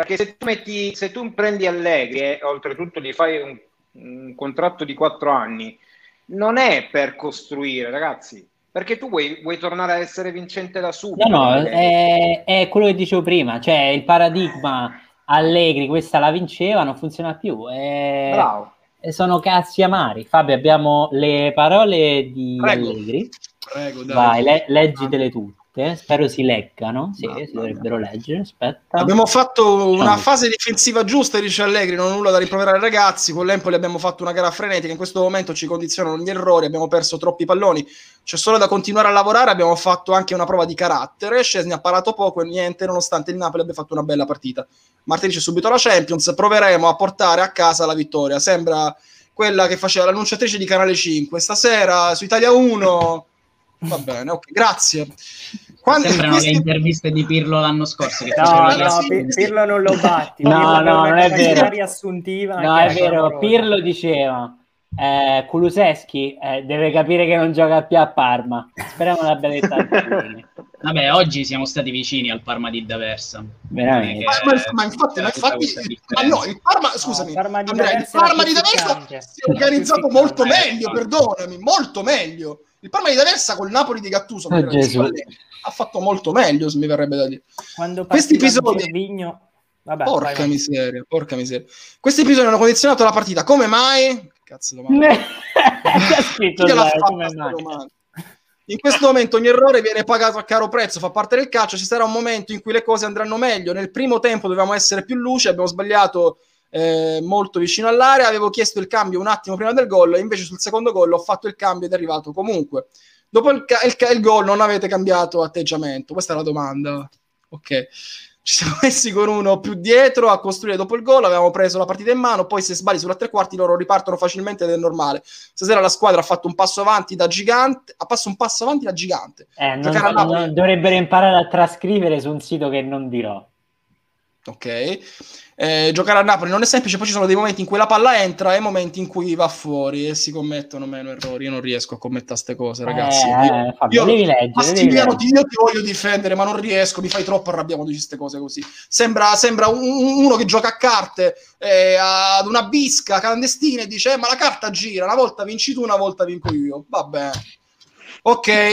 perché se tu, metti, se tu prendi Allegri e oltretutto gli fai un, un contratto di quattro anni, non è per costruire, ragazzi. Perché tu vuoi, vuoi, tornare a essere vincente da subito. No, no, è, è, quello che dicevo prima, cioè il paradigma Allegri, questa la vinceva, non funziona più. È, Bravo. Sono cazzi amari. Fabio, abbiamo le parole di Prego. Allegri. Prego, dai. Vai, le, leggitele tutte tutte, spero si leggano, sì, si dovrebbero leggere, aspetta. Abbiamo fatto una fase difensiva giusta, dice Allegri, non ho nulla da rimproverare ai ragazzi, con l'Empoli abbiamo fatto una gara frenetica, in questo momento ci condizionano gli errori, abbiamo perso troppi palloni, c'è solo da continuare a lavorare, abbiamo fatto anche una prova di carattere, Scesni ha parato poco e niente, nonostante il Napoli abbia fatto una bella partita. Martini c'è subito la Champions, proveremo a portare a casa la vittoria, sembra quella che faceva l'annunciatrice di Canale 5, stasera su Italia 1... Va bene, ok, grazie. Quando Sembrano queste... le interviste di Pirlo l'anno scorso. Che no, no, Pirlo non lo batti. no, no, non è vero. Riassuntiva no, è vero. Pirlo diceva, eh, Kuluseschi eh, deve capire che non gioca più a Parma. Speriamo l'abbia detta Vabbè, oggi siamo stati vicini al Parma di D'Aversa. Veramente. Ma, ma, ma, infatti, ma infatti ma no, il Parma, scusami, no, Parma di Andrea, il Parma di D'Aversa si è organizzato molto meglio, perdonami, molto meglio. Il Parma di D'Aversa col Napoli di Gattuso oh, ha fatto molto meglio, se mi verrebbe da dire. Quando Questi episodi... Vigno... Vabbè, porca vai, miseria, porca miseria. Questi episodi hanno condizionato la partita. Come mai? Cazzo domanda. scritto, dai, come mai? In questo momento ogni errore viene pagato a caro prezzo, fa parte del calcio, ci sarà un momento in cui le cose andranno meglio. Nel primo tempo dovevamo essere più luci, abbiamo sbagliato eh, molto vicino all'area, avevo chiesto il cambio un attimo prima del gol, e invece sul secondo gol ho fatto il cambio ed è arrivato comunque. Dopo il, il, il gol non avete cambiato atteggiamento? Questa è la domanda. Ok ci siamo messi con uno più dietro a costruire dopo il gol, avevamo preso la partita in mano, poi se sbagli sulla tre quarti loro ripartono facilmente ed è normale. Stasera la squadra ha fatto un passo avanti da gigante, ha fatto un passo avanti da gigante. Eh, non, non, dovrebbero imparare a trascrivere su un sito che non dirò. Ok? Eh, giocare a Napoli non è semplice, poi ci sono dei momenti in cui la palla entra e momenti in cui va fuori e si commettono meno errori. Io non riesco a commettere queste cose, ragazzi. Eh, io, Fabio, io, devi leggere, Massimiliano, devi ti, io ti voglio difendere, ma non riesco, mi fai troppo arrabbiare quando dici queste cose così. Sembra, sembra un- uno che gioca a carte eh, ad una bisca clandestina e dice: eh, Ma la carta gira, una volta vinci tu, una volta vinco io. Vabbè, ok.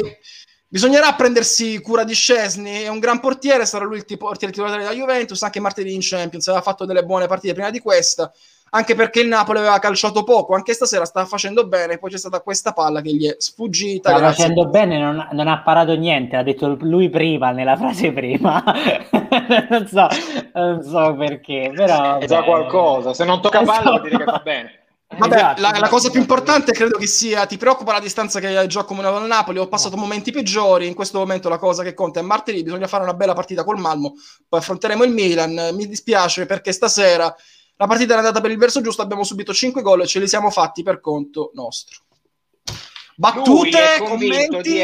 Bisognerà prendersi cura di Scesni, è un gran portiere, sarà lui il tipo- portiere titolare della Juventus, anche martedì in Champions, aveva fatto delle buone partite prima di questa, anche perché il Napoli aveva calciato poco, anche stasera stava facendo bene, poi c'è stata questa palla che gli è sfuggita. Sta facendo bene, non, ha- non ha parato niente, ha detto lui prima, nella frase prima. non, so, non so perché, però... È già qualcosa. Se non tocca palla vuol dire che va Esatto. bene. Vabbè, Esatto, la, la cosa più importante credo che sia ti preoccupa la distanza che hai già comunicato al Napoli. Ho passato momenti peggiori. In questo momento la cosa che conta è martedì. Bisogna fare una bella partita col Malmo. Poi affronteremo il Milan. Mi dispiace perché stasera la partita è andata per il verso giusto. Abbiamo subito 5 gol e ce li siamo fatti per conto nostro. Battute, commenti.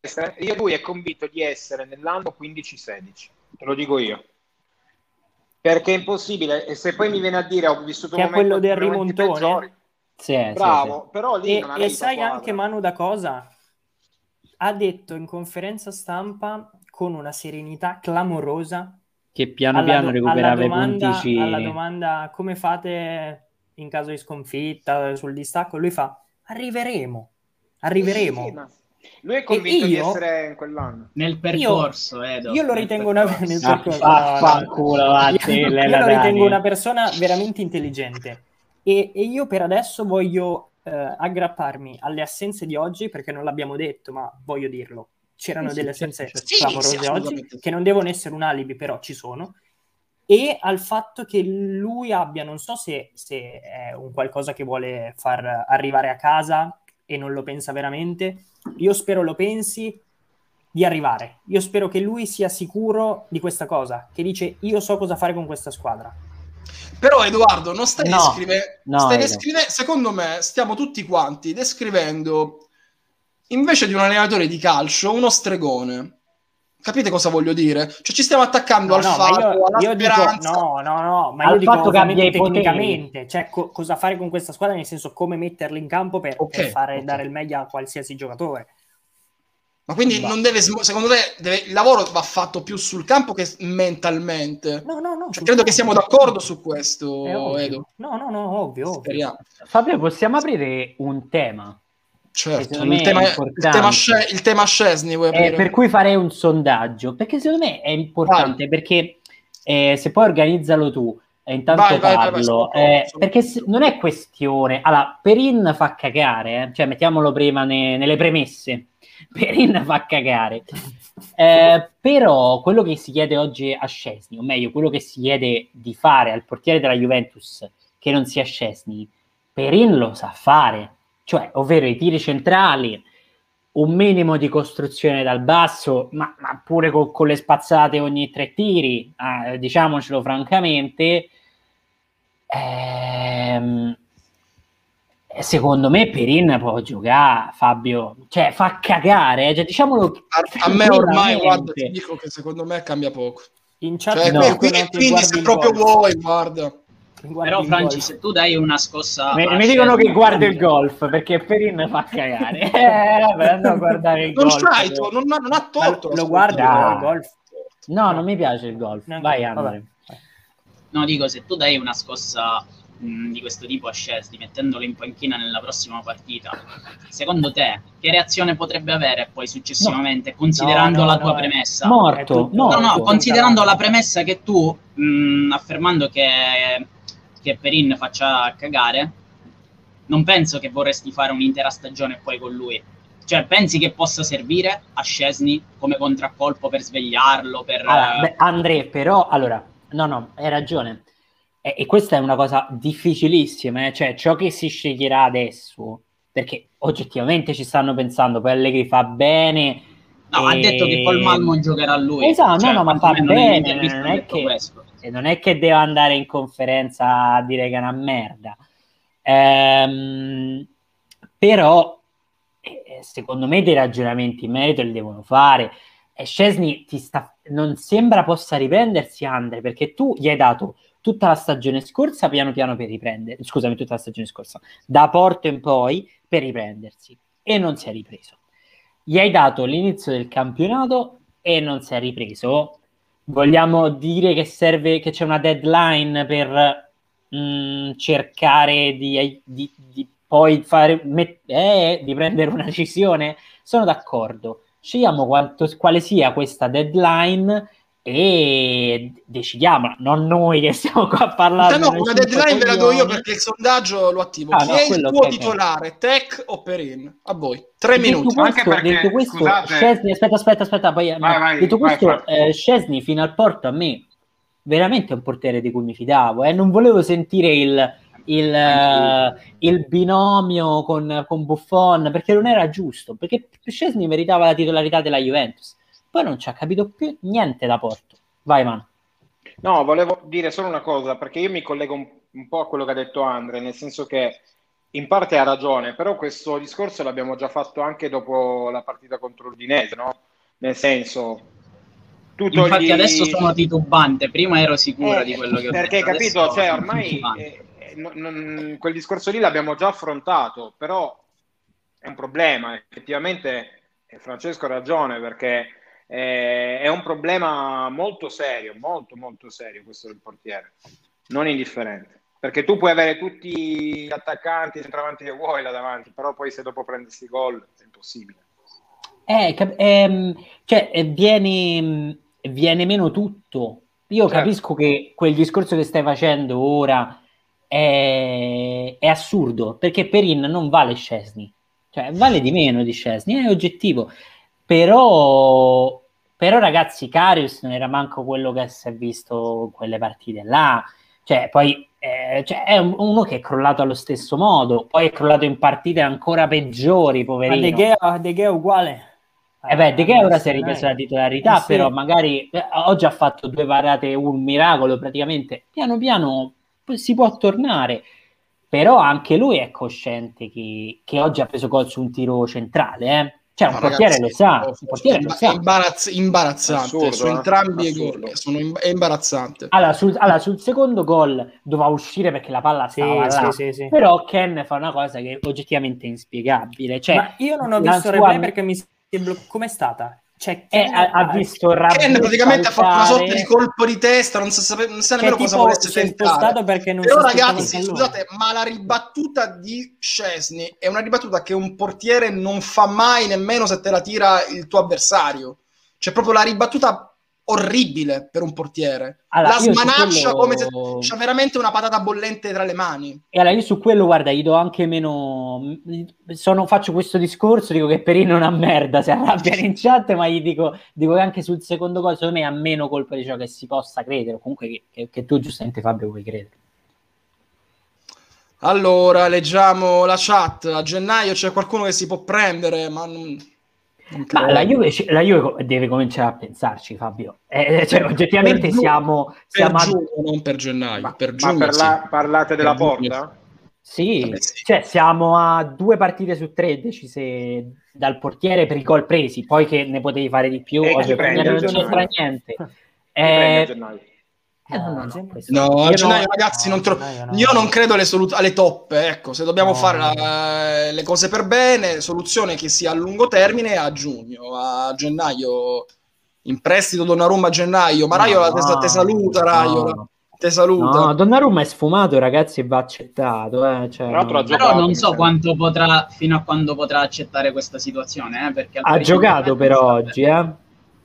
essere, io lui è convinto di essere nell'anno 15-16, te lo dico io. Perché è impossibile, e se poi mi viene a dire ho vissuto Che è momenti- quello del rimontone? Sì, sì, bravo, però lì E, non e sai squadra. anche Manu da cosa? Ha detto in conferenza stampa con una serenità clamorosa sì. Che piano alla, piano recuperava alla i domanda, puntici. alla domanda come fate in caso di sconfitta sul distacco, lui fa arriveremo, arriveremo. Sì, sì, ma lui è convinto di io- essere in quell'anno. Nel percorso, Edo. Io lo ritengo una Ah, no, Io, io lo ritengo una persona veramente intelligente e, e io per adesso voglio eh, aggrapparmi alle assenze di oggi perché non l'abbiamo detto, ma voglio dirlo. C'erano Sì, delle sì, assenze certo, certo. Sì, clamorose sì, oggi che non devono essere un alibi, però ci sono. E al fatto che lui abbia, non so se, se è un qualcosa che vuole far arrivare a casa e non lo pensa veramente, io spero lo pensi di arrivare. Io spero che lui sia sicuro di questa cosa, che dice io so cosa fare con questa squadra. Però Edoardo, non stai No, descrivendo, no, stai descrive- secondo me stiamo tutti quanti descrivendo invece di un allenatore di calcio uno stregone. Capite cosa voglio dire? Cioè ci stiamo attaccando No, al no, fatto, io, alla io dico, no, no, no, ma Al io dico fatto poteri. tecnicamente, cioè co- cosa fare con questa squadra, nel senso come metterla in campo per, Ok, per fare ok. dare il meglio a qualsiasi giocatore. Ma quindi Va. non deve, secondo te deve- il lavoro va fatto più sul campo che mentalmente? No, no, no. Cioè, credo che siamo d'accordo su questo. Edo. No, no, no, ovvio, ovvio. Fabio, possiamo aprire un tema? Certo, il tema, il tema, Sce- il tema Scesni vuoi Eh, per cui farei un sondaggio, perché secondo me è importante, perché eh, se poi organizzalo tu, e intanto Vai, vai, vai, vai, parlo, eh, perché se- non è questione... Allora, Perin fa cagare, eh, cioè mettiamolo prima ne- nelle premesse, Perin fa cagare, Eh, però quello che si chiede oggi a Scesni, o meglio, quello che si chiede di fare al portiere della Juventus, che non sia Scesni, Perin lo sa fare, cioè, ovvero i tiri centrali, un minimo di costruzione dal basso, ma, ma pure co- con le spazzate ogni tre tiri, ah, diciamocelo francamente. Ehm, secondo me Perin può giocare, Fabio, cioè fa cagare, eh, cioè, diciamolo A, a me ormai, guarda, ti dico che secondo me cambia poco. In chat Cioè, No. qui- quindi se proprio vuoi, guarda. Però Franci, se tu dai una scossa... Mi, mi dicono che guarda il golf perché Perin fa cagare. Eh, a guardare il Non golf. c'hai, tu, non, ha- non ha Ma torto. lo però il golf? No, non mi piace il golf. Neanche- Vai. Andre. No, dico, se tu dai una scossa mh, di questo tipo a Scesni, mettendolo in panchina nella prossima partita, secondo te che reazione potrebbe avere poi successivamente, considerando No, no, la tua no, premessa? Morto, tutto- morto. No, no, considerando la premessa che tu, mh, affermando che, che Perin faccia cagare, non penso che vorresti fare un'intera stagione poi con lui. Cioè, pensi che possa servire a Scesni come contraccolpo per svegliarlo, per... Allora, beh, Andre, però, allora, no, no, hai ragione. E, e questa è una cosa difficilissima, eh, cioè ciò che si sceglierà adesso, perché oggettivamente ci stanno pensando, poi Allegri fa bene. No, ha e- detto che col Malmo giocherà lui. Esatto, Cioè, no, no, ma fa bene, non ha è detto che- questo. E non è che deve andare in conferenza a dire che è una merda. Ehm, però, eh, secondo me, dei ragionamenti in merito li devono fare. e Scesni ti sta, non sembra possa riprendersi, Andre, perché tu gli hai dato tutta la stagione scorsa piano piano per riprendere, scusami, tutta la stagione scorsa, da Porto in poi per riprendersi e non si è ripreso. Gli hai dato l'inizio del campionato e non si è ripreso. Vogliamo dire che serve che c'è una deadline per mh, mm, cercare di, di, di poi fare met- eh, di prendere una decisione? Sono d'accordo. Scegliamo quanto, quale sia questa deadline e decidiamola, non noi che stiamo qua a parlare. No, una deadline ve la do io perché il sondaggio lo attivo. Ah, Chi no, è il tuo titolare, è. Tech o Perin? A voi, tre detto minuti. Questo, Anche perché, detto questo, scusate... Scesni, aspetta, aspetta, aspetta, poi, vai, vai, detto vai, questo, eh, Scesni fino al porto a me veramente è un portiere di cui mi fidavo, eh? non volevo sentire il, il, uh, il binomio con, con, Buffon perché non era giusto, perché Scesni meritava la titolarità della Juventus poi non ci ha capito più niente da Porto. Vai, Mano. No, volevo dire solo una cosa, perché io mi collego un, un po' a quello che ha detto Andre, nel senso che in parte ha ragione, però questo discorso l'abbiamo già fatto anche dopo la partita contro l'Udinese, no? Nel senso, tu togli... Infatti adesso sono titubante, prima ero sicura eh, di quello che ho perché, detto. Perché capito, cioè ormai eh, eh, non, non, quel discorso lì l'abbiamo già affrontato, però è un problema, effettivamente Francesco ha ragione perché eh, è un problema molto serio, molto molto serio questo del portiere, non indifferente. Perché tu puoi avere tutti gli attaccanti, i centravanti che vuoi là davanti, però poi se dopo prendessi gol è impossibile. Eh, cap- ehm, cioè, eh, viene, viene, meno tutto. Io certo. capisco che quel discorso che stai facendo ora è, è assurdo, perché Perin non vale Scesni, cioè vale di meno di Scesni, è oggettivo. Però, però ragazzi, Carius non era manco quello che si è visto in quelle partite là. Cioè, poi eh, cioè, è uno che è crollato allo stesso modo, poi è crollato in partite ancora peggiori, poverino. Ma De Gea, De Gea uguale. Eh beh, De Gea ora si è ripreso la titolarità, eh sì. però magari eh, oggi ha fatto due parate, un miracolo praticamente. Piano piano si può tornare, però anche lui è cosciente che, che oggi ha preso gol su un tiro centrale, eh cioè, un portiere lo sa, un portiere lo sa. Imbarazz- imbarazzante Assurdo, su eh? entrambi i gol. Sono im- è imbarazzante. Allora sul, allora, sul, secondo gol doveva uscire perché la palla stava sì, là. Sì, sì, Però Ken fa una cosa che è oggettivamente inspiegabile. Cioè, Ma io non ho visto il replay perché mi si è bloccato. Com'è stata? Cioè, eh, ha, ha, visto il Ken praticamente ha fatto una sorta di colpo di testa, non, sa, non sa nemmeno cosa volesse tentare. Perché non Però ragazzi, scusate, ma la ribattuta di Scesni è una ribattuta che un portiere non fa mai nemmeno se te la tira il tuo avversario. C'è proprio la ribattuta orribile per un portiere. Allora, la smanaccia quello... come se c'ha veramente una patata bollente tra le mani. E allora io su quello, guarda, gli do anche meno... Sono, faccio questo discorso, dico che Perino è una merda, si arrabbia in chat, ma gli dico, dico che anche sul secondo gol, secondo me ha meno colpa di ciò che si possa credere, o comunque che, che, che tu giustamente Fabio vuoi credere. Allora, leggiamo la chat. A gennaio c'è qualcuno che si può prendere, ma non ma la Juve, la Juve, deve cominciare a pensarci, Fabio. Eh, eh cioè, oggettivamente per siamo, siamo per giugno, non per gennaio. Ma per, giugno, ma per la, parlate della porta? Sì, Vabbè, sì, cioè siamo a due partite su tre decise dal portiere per i gol presi, poi che ne potevi fare di più, e oggi non c'entra niente. Eh, eh, no, no, no, no gennaio, no, ragazzi, non tro- io non credo alle, solut- alle toppe. Ecco, se dobbiamo fare la, le cose per bene, soluzione che sia a lungo termine a giugno, a gennaio in prestito Donnarumma a gennaio. Ma Raio te, te, saluta, Raio. Te saluta. No, Donnarumma è sfumato, ragazzi, e va accettato. Eh? Cioè, Però, però non so quanto potrà, fino a quando potrà accettare questa situazione. Eh? Perché ha giocato per oggi, eh?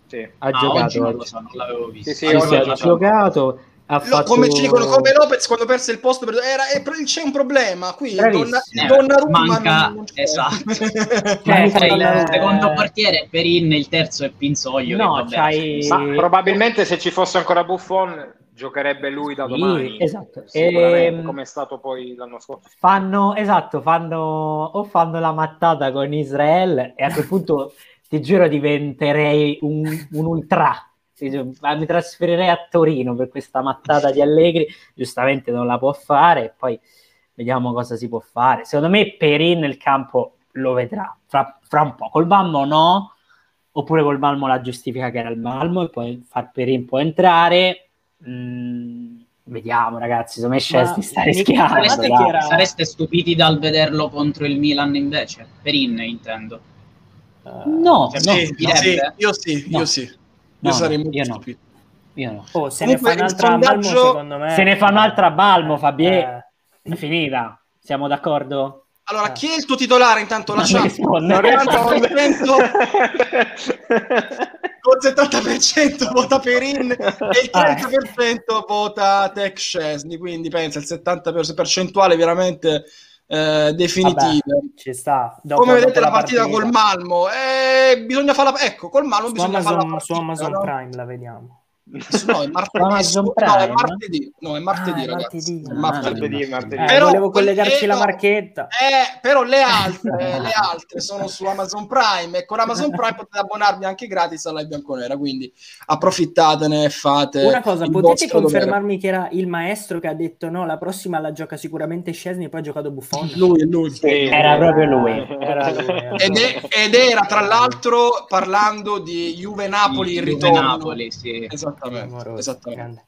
Sì. Ha ah, giocato. Non, so, non l'avevo visto. Sì, sì, sì, sì ha giocato. Ha fatto... come ci dicono come Lopez quando perse il posto per... Era, è, c'è un problema qui Donna, eh, Donnarumma manca non, non esatto cioè, manca il secondo portiere Perin il terzo è Pinzoglio no, c'hai... Ma probabilmente se ci fosse ancora Buffon giocherebbe lui da domani sì, esatto e... Ehm, come è stato poi l'anno scorso fanno esatto fanno o fanno la mattata con Israele e a quel punto ti giuro diventerei un, un ultra. Mi trasferirei a Torino per questa mattata di Allegri, giustamente non la può fare, e poi vediamo cosa si può fare. Secondo me Perin nel campo lo vedrà fra, fra un po'. Col Bambo no, oppure col Malmo la giustifica che era il Malmo e poi far Perin può entrare. Mm, vediamo ragazzi, secondo me Scesti sta rischiando. Sareste stupiti dal vederlo contro il Milan invece? Perin intendo. Eh, No, no, Sì, no. sì, io sì, No. io sì. Io No, sarei molto io no. stupito. io no. Oh, se Comunque, ne fa un'altra sondaggio- secondo me. Se ne fa un'altra Balmo, Fabio. Eh, È finita. Siamo d'accordo? Allora, Ah. chi è il tuo titolare intanto la Non risponde. 70% Col 70% vota Perin e il 30% vota Tech Scesni, quindi pensa il 70% percentuale veramente eh, definitiva. ci sta. Dopo- Come vedete la partita, col Malmo, eh, bisogna farla ecco, col Malmo su bisogna farla Amazon, su Amazon no? Prime la vediamo. No, è martedì, Amazon no, è Prime? martedì, no, è martedì, Ah, ragazzi. martedì. Martedì. Martedì, martedì. Eh, Però volevo collegarci la marchetta. Eh, però le altre, le altre sono su Amazon Prime e con Amazon Prime potete abbonarvi anche gratis alla Bianconera, quindi approfittatene e fate Una cosa, il potete vostro dovere. confermarmi che era il maestro che ha detto no, la prossima la gioca sicuramente Scesni e poi ha giocato Buffon? Lui, lui. Sì. Era proprio lui. Era lui, era Ed, è- ed era tra l'altro parlando di Juve Napoli in Juve ritorno. Napoli, sì. Esattamente, esattamente.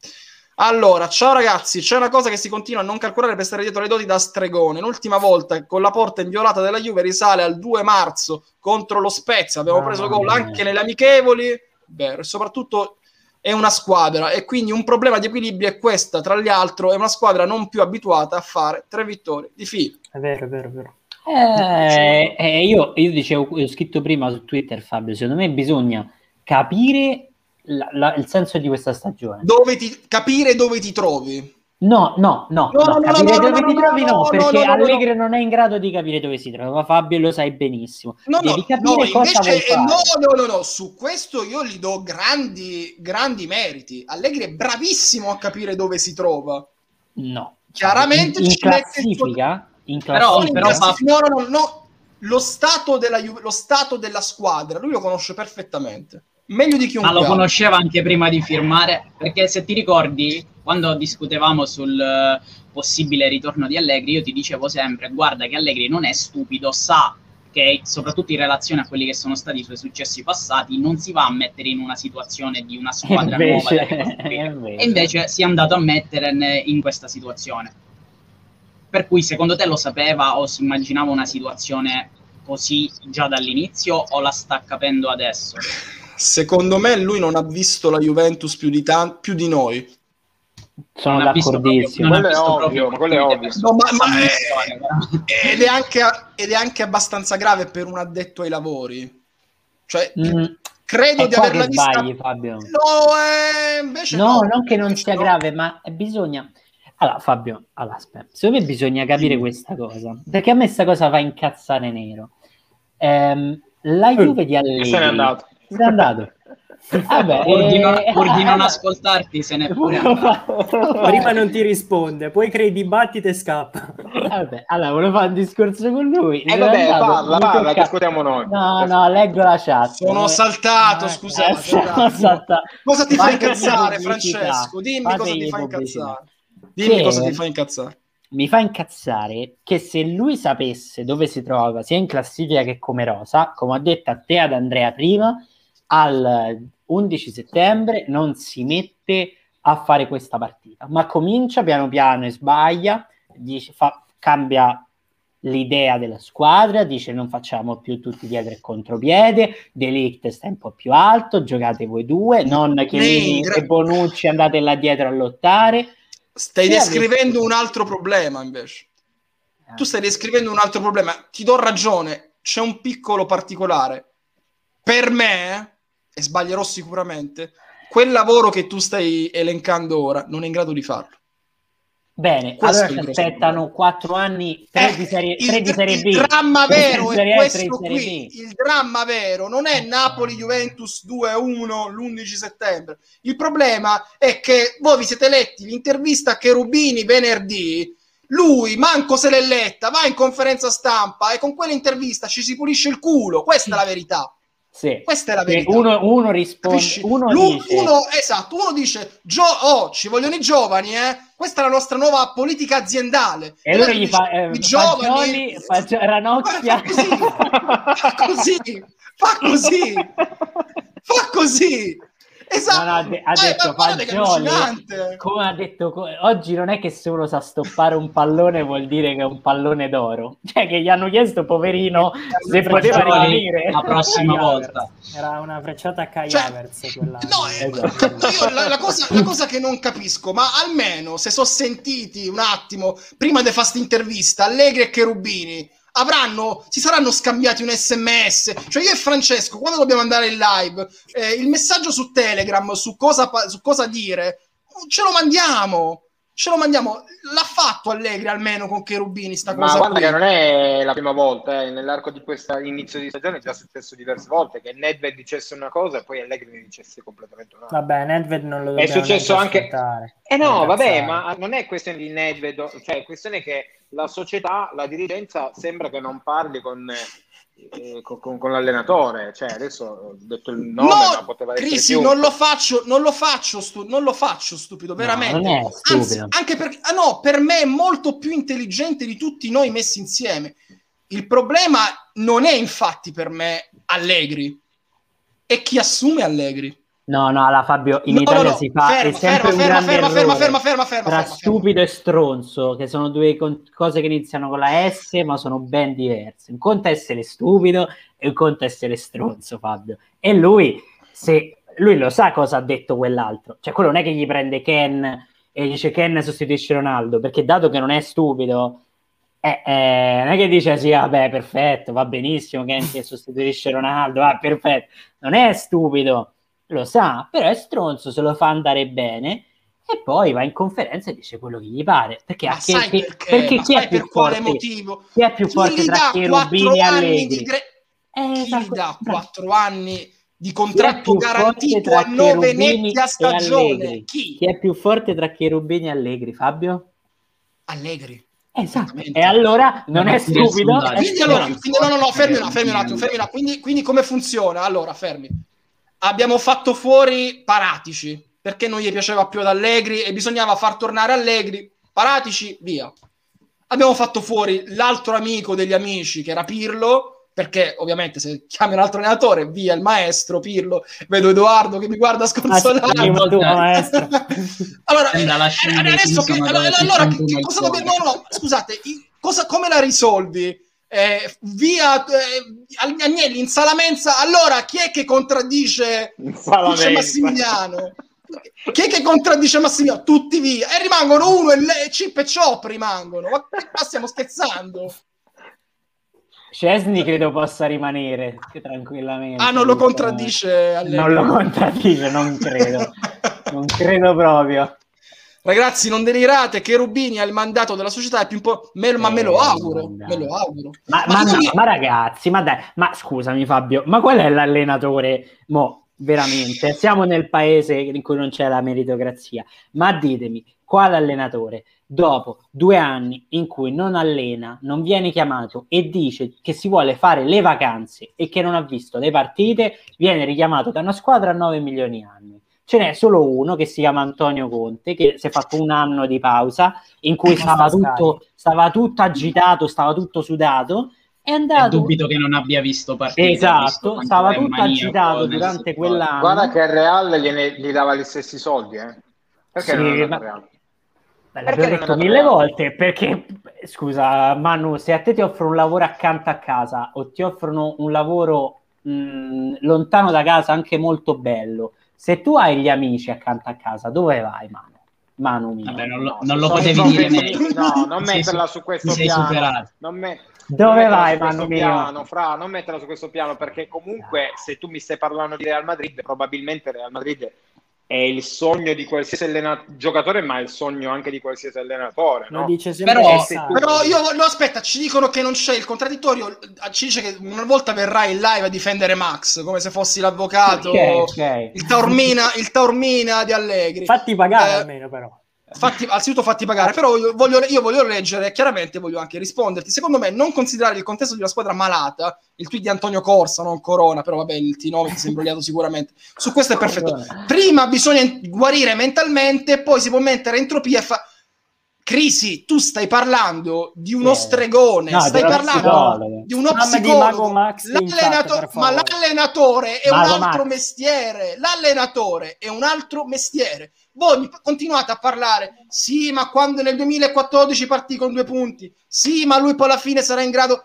Allora, ciao ragazzi, c'è una cosa che si continua a non calcolare per stare dietro le doti da stregone. L'ultima volta con la porta inviolata della Juve risale al 2 marzo contro lo Spezia. Abbiamo Mamma preso gol anche nelle amichevoli. Vero, e soprattutto è una squadra e quindi un problema di equilibrio è questa, tra l'altro è una squadra non più abituata a fare tre vittorie di fila. È vero, è vero, è vero. Eh, eh, io, io dicevo, ho scritto prima su Twitter, Fabio, secondo me bisogna capire la- la- il senso di questa stagione. Dove ti, capire dove ti trovi. No, no, no, No, no, no, capire no, no, dove no, ti no, trovi no, no, no, perché no, no, no, Allegri non è in grado di capire dove si trova, Fabio lo sai benissimo. No, no, Devi no, cosa vuoi invece, eh, fare. no, no, no, no, su questo io gli do grandi, grandi meriti. Allegri è bravissimo a capire dove si trova. No. Chiaramente in, in ci mette il classifica, in Però- classifica fa- classifica, no, no, no, no, lo stato, della, lo stato della squadra, lui lo conosce perfettamente. Meglio di Ma chiunque lo altro. conosceva anche prima di firmare, perché se ti ricordi, quando discutevamo sul eh, possibile ritorno di Allegri, io ti dicevo sempre, guarda che Allegri non è stupido, sa che soprattutto in relazione a quelli che sono stati i suoi successi passati, non si va a mettere in una situazione di una squadra nuova da invece, ricostruire. invece. E invece si è andato a mettere in questa situazione. Per cui secondo te lo sapeva o si immaginava una situazione così già dall'inizio o la sta capendo adesso? Secondo me lui non ha visto la Juventus più di, tan- più di noi. sono Non ha visto d'accordissimo. proprio- Quello è ovvio, proprio ma quello è ovvio. No, ma- ma- veramente. Ed è, anche, ed è anche abbastanza grave per un addetto ai lavori. Cioè, Mm, credo è di averla vista... sbagli, Fabio. No, eh, invece No, no. non che non sia no. grave, ma bisogna. Allora, Fabio, allora, aspetta. secondo me bisogna capire Sì. questa cosa. Perché a me questa cosa fa incazzare nero. Ehm, la Juve di Allegri Se n'è andato. Se n'è andato. Vabbè, Pur di non, eh, pur di non eh, ascoltarti, se n'è pure. Prima non ti risponde, poi crei dibattito e scappa. Vabbè, allora volevo fare un discorso con lui. Eh Se n'è vabbè, andato, parla, parla, che ascoltiamo noi. No, no, leggo la chat. Sono Eh, saltato, eh, scusate, eh, sono saltato. Cosa ti fa incazzare, Francesco? Dimmi cosa ti fa incazzare. Dimmi Che- cosa ti fa incazzare. mi fa incazzare che se lui sapesse dove si trova sia in classifica che come rosa, come ho detto a te ad Andrea prima, al 11 settembre non si mette a fare questa partita, ma comincia piano piano e sbaglia, dice, fa- cambia l'idea della squadra, dice non facciamo più tutti dietro e contropiede, Delict sta un po' più alto, giocate voi due, non Chiellini gra- e Bonucci andate là dietro a lottare. Stai Sì, descrivendo un altro problema invece. Tu stai descrivendo un altro problema. Ti do ragione, c'è un piccolo particolare. Per me, e sbaglierò sicuramente, quel lavoro che tu stai elencando ora non è in grado di farlo. Bene, Questo allora ci il aspettano quattro anni, tre Eh, di serie, il, tre di serie il B. dramma Tre vero è questo qui. B. Il dramma vero non è Napoli-Juventus 2-1 l'11 settembre. Il problema è che voi vi siete letti l'intervista a Cherubini venerdì. Lui, manco se l'è letta, va in conferenza stampa e con quell'intervista ci si pulisce il culo. Questa è la verità. Sì. Questa è la verità. Uno, uno risponde, uno dice, uno- esatto, uno dice "Gio- oh, ci vogliono i giovani, eh? Questa è la nostra nuova politica aziendale. e allora gli fa dice, eh, i giovani Fagioli, Fagio- Ranocchia. Fa così, fa così, fa così, fa così. Esatto, No, no, ha de- ha Eh, detto Fagioli, come ha detto, oggi non è che se uno sa stoppare un pallone vuol dire che è un pallone d'oro, cioè che gli hanno chiesto, poverino, se poteva rimanere. la prossima volta. Era una frecciata a Kai Cioè, Havertz quella. No, eh, Esatto. io la, la cosa, la cosa che non capisco, ma almeno se sono sentiti un attimo prima di fare questa intervista, Allegri e Cherubini avranno, si saranno scambiati un sms. Cioè, io e Francesco, quando dobbiamo andare in live, eh, il messaggio su Telegram su cosa, su cosa dire, ce lo mandiamo. Ce lo mandiamo. L'ha fatto Allegri almeno con Cherubini sta Ma cosa guarda qui. che non è la prima volta, eh. nell'arco di questo inizio di stagione è già successo diverse volte che Nedved dicesse una cosa e poi Allegri ne dicesse completamente un'altra. Vabbè, Nedved non lo È successo anche-. Eh no, vabbè, ma non è questione di Nedved, cioè è questione che la società, la dirigenza sembra che non parli con, eh, con, con- con l'allenatore, cioè adesso ho detto il nome, ma No, poteva essere Crisi, non lo faccio, non lo faccio, stu- non lo faccio stupido, veramente. non è Anzi, stupido. anche perché, ah no, per me è molto più intelligente di tutti noi messi insieme. Il problema non è infatti per me Allegri, è chi assume Allegri. No, no, la Fabio, in No, Italia no, no, si fa ferma, è sempre ferma, un ferma, grande ferma, ferma, errore. ferma, ferma, ferma, tra ferma, stupido e stronzo, che sono due con- cose che iniziano con la S, ma sono ben diverse. Un conto è essere stupido e un conto è essere stronzo, Fabio. E lui, se lui lo sa cosa ha detto quell'altro, cioè quello non è che gli prende Ken e dice Ken sostituisce Ronaldo, perché dato che non è stupido, eh, eh, non è che dice sì, vabbè, perfetto, va benissimo Ken che sostituisce Ronaldo, va perfetto, non è stupido lo sa, però è stronzo, se lo fa andare bene e poi va in conferenza e dice quello che gli pare. Perché, Ma che- perché? perché Ma chi sai è più per quale forte? motivo? Chi è più Chi forte tra Cherubini quattro e anni Allegri? gre- Eh, chi gli esatto, dà bravo. quattro anni di contratto più forte garantito tra a nove Cherubini netti a stagione? Allegri? Chi? Chi è più forte tra Cherubini e Allegri, Fabio? Allegri. Esatto. Esattamente. E allora non è Non è stupido. è Quindi allora, quindi, no, no, no, fermi un attimo, fermi un attimo, fermi un attimo. Quindi, quindi come funziona? Allora, fermi. Abbiamo fatto fuori Paratici perché non gli piaceva più ad Allegri e bisognava far tornare Allegri. Paratici, via. Abbiamo fatto fuori l'altro amico degli amici che era Pirlo, perché ovviamente se chiami un altro allenatore, via il maestro Pirlo. Vedo Edoardo che mi guarda Ah, sconsolato. tu, maestro. allora, eh, dei adesso che, allora, allora, che cosa dobbiamo, no, no, scusate, cosa, come la risolvi? Eh, via eh, Agnelli in sala mensa, allora chi è che contraddice. Massimiliano? Chi è che contraddice Massimiliano? Tutti via. E rimangono uno e le, Chip e Chop rimangono. Ma, ma stiamo scherzando? Cesni credo possa rimanere tranquillamente. Ah, non lo contraddice. Non lo contraddice, non credo. non credo proprio. Ragazzi, non delirate che Rubini ha il mandato della società, è più un po'... me- ma me lo Eh, auguro, me lo auguro. Ma, Ma ma no, ma ragazzi, ma dai, ma scusami Fabio, ma qual è l'allenatore? Mo, veramente, siamo nel paese in cui non c'è la meritocrazia, ma ditemi, quale allenatore dopo due anni in cui non allena, non viene chiamato e dice che si vuole fare le vacanze e che non ha visto le partite, viene richiamato da una squadra a 9 milioni anni. Ce n'è solo uno che si chiama Antonio Conte, che si è fatto un anno di pausa in cui stava tutto, stava tutto agitato, stava tutto sudato. È E andato. dubito che non abbia visto partite. Esatto, stava tutto agitato durante quell'anno. Guarda che il Real gliene- gli dava gli stessi soldi, eh. Perché Sì, non ma- al Real? Beh, Perché è detto mille Real? volte perché scusa Manu se a te ti offrono un lavoro accanto a casa o ti offrono un lavoro mh, lontano da casa anche molto bello se tu hai gli amici accanto a casa dove vai Manu? Manu mio Vabbè, non lo, No, non lo sono potevi dire meglio. No, non metterla su- questo piano. superato. Non me- Dove non vai, Manu mio? piano, Fra, non metterla su questo piano perché comunque se tu mi stai parlando di Real Madrid, probabilmente Real Madrid è il sogno di qualsiasi allena- giocatore, ma è il sogno anche di qualsiasi allenatore, no? dice Però-. Però io no, aspetta, ci dicono che non c'è il contraddittorio. Ci dice che una volta verrai in live a difendere Max come se fossi l'avvocato, Ok, ok. il Taormina, il Taormina di Allegri. Fatti pagare Eh, almeno però. Fatti, anzitutto fatti pagare, però io voglio, io voglio leggere e chiaramente voglio anche risponderti. Secondo me, non considerare il contesto di una squadra malata, il tweet di Antonio Corsa, non Corona, però vabbè, il T9 si è imbrogliato sicuramente. Su questo è perfetto. Prima bisogna guarire mentalmente, poi si può mettere entropia e fa. Crisi, tu stai parlando di uno Sì. stregone, No, stai di parlando di uno di psicologo. Mago Max L'allenato- per ma l'allenatore è Mago un altro Max. mestiere. L'allenatore è un altro mestiere. Voi continuate a parlare, sì, ma quando nel 2014 partì con due punti, sì, ma lui poi alla fine sarà in grado.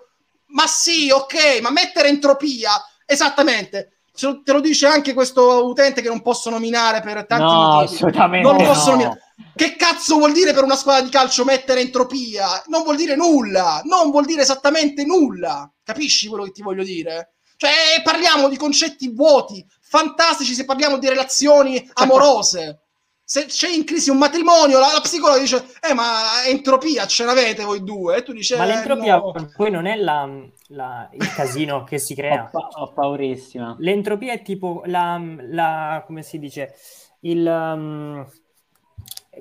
Ma sì, ok, ma mettere entropia, esattamente. Te lo dice anche questo utente che non posso nominare per tanti No, motivi. assolutamente Non no. posso nominare. Che cazzo vuol dire per una squadra di calcio mettere entropia? Non vuol dire nulla, non vuol dire esattamente nulla. Capisci quello che ti voglio dire? Cioè, parliamo di concetti vuoti, fantastici se parliamo di relazioni amorose. Se c'è in crisi un matrimonio, la, la psicologa dice: Eh, ma entropia ce l'avete voi due? E tu dici: Ma "Eh, l'entropia no." poi non è la- la- il casino che si Ho, crea. pa- ho paurissima. L'entropia è tipo la, la- come si dice, il, um,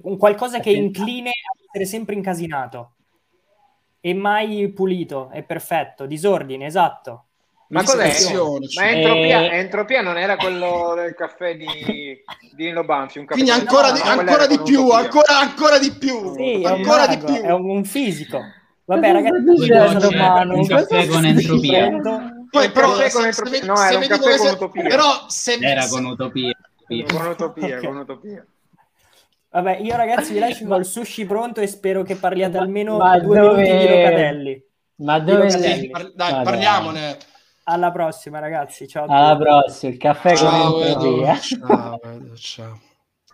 un qualcosa che è incline a essere sempre incasinato e mai pulito, è perfetto, disordine, esatto. Ma cos'è? Ma entropia, Eh. entropia non era quello del caffè di, di Nino Banfi? Un caffè Quindi ancora, no, di, quella ancora di più, ancora, ancora di più, Sì, ancora di più. è un fisico. Vabbè, ragazzi, un caffè con entropia. Poi, però, caffè con se- entropia. se- No, se era un caffè come con se- utopia. Però se, Era se- con utopia. Con utopia, con utopia. Vabbè, io ragazzi vi lascio col sushi pronto e spero che parliate almeno Ma due dove- minuti di Locatelli. Ma Di dove Locatelli. sì, par- dai, Madonna. parliamone. Alla prossima, ragazzi. Ciao Alla prossima, il caffè Ciao, con Edo. entropia. ciao, ciao.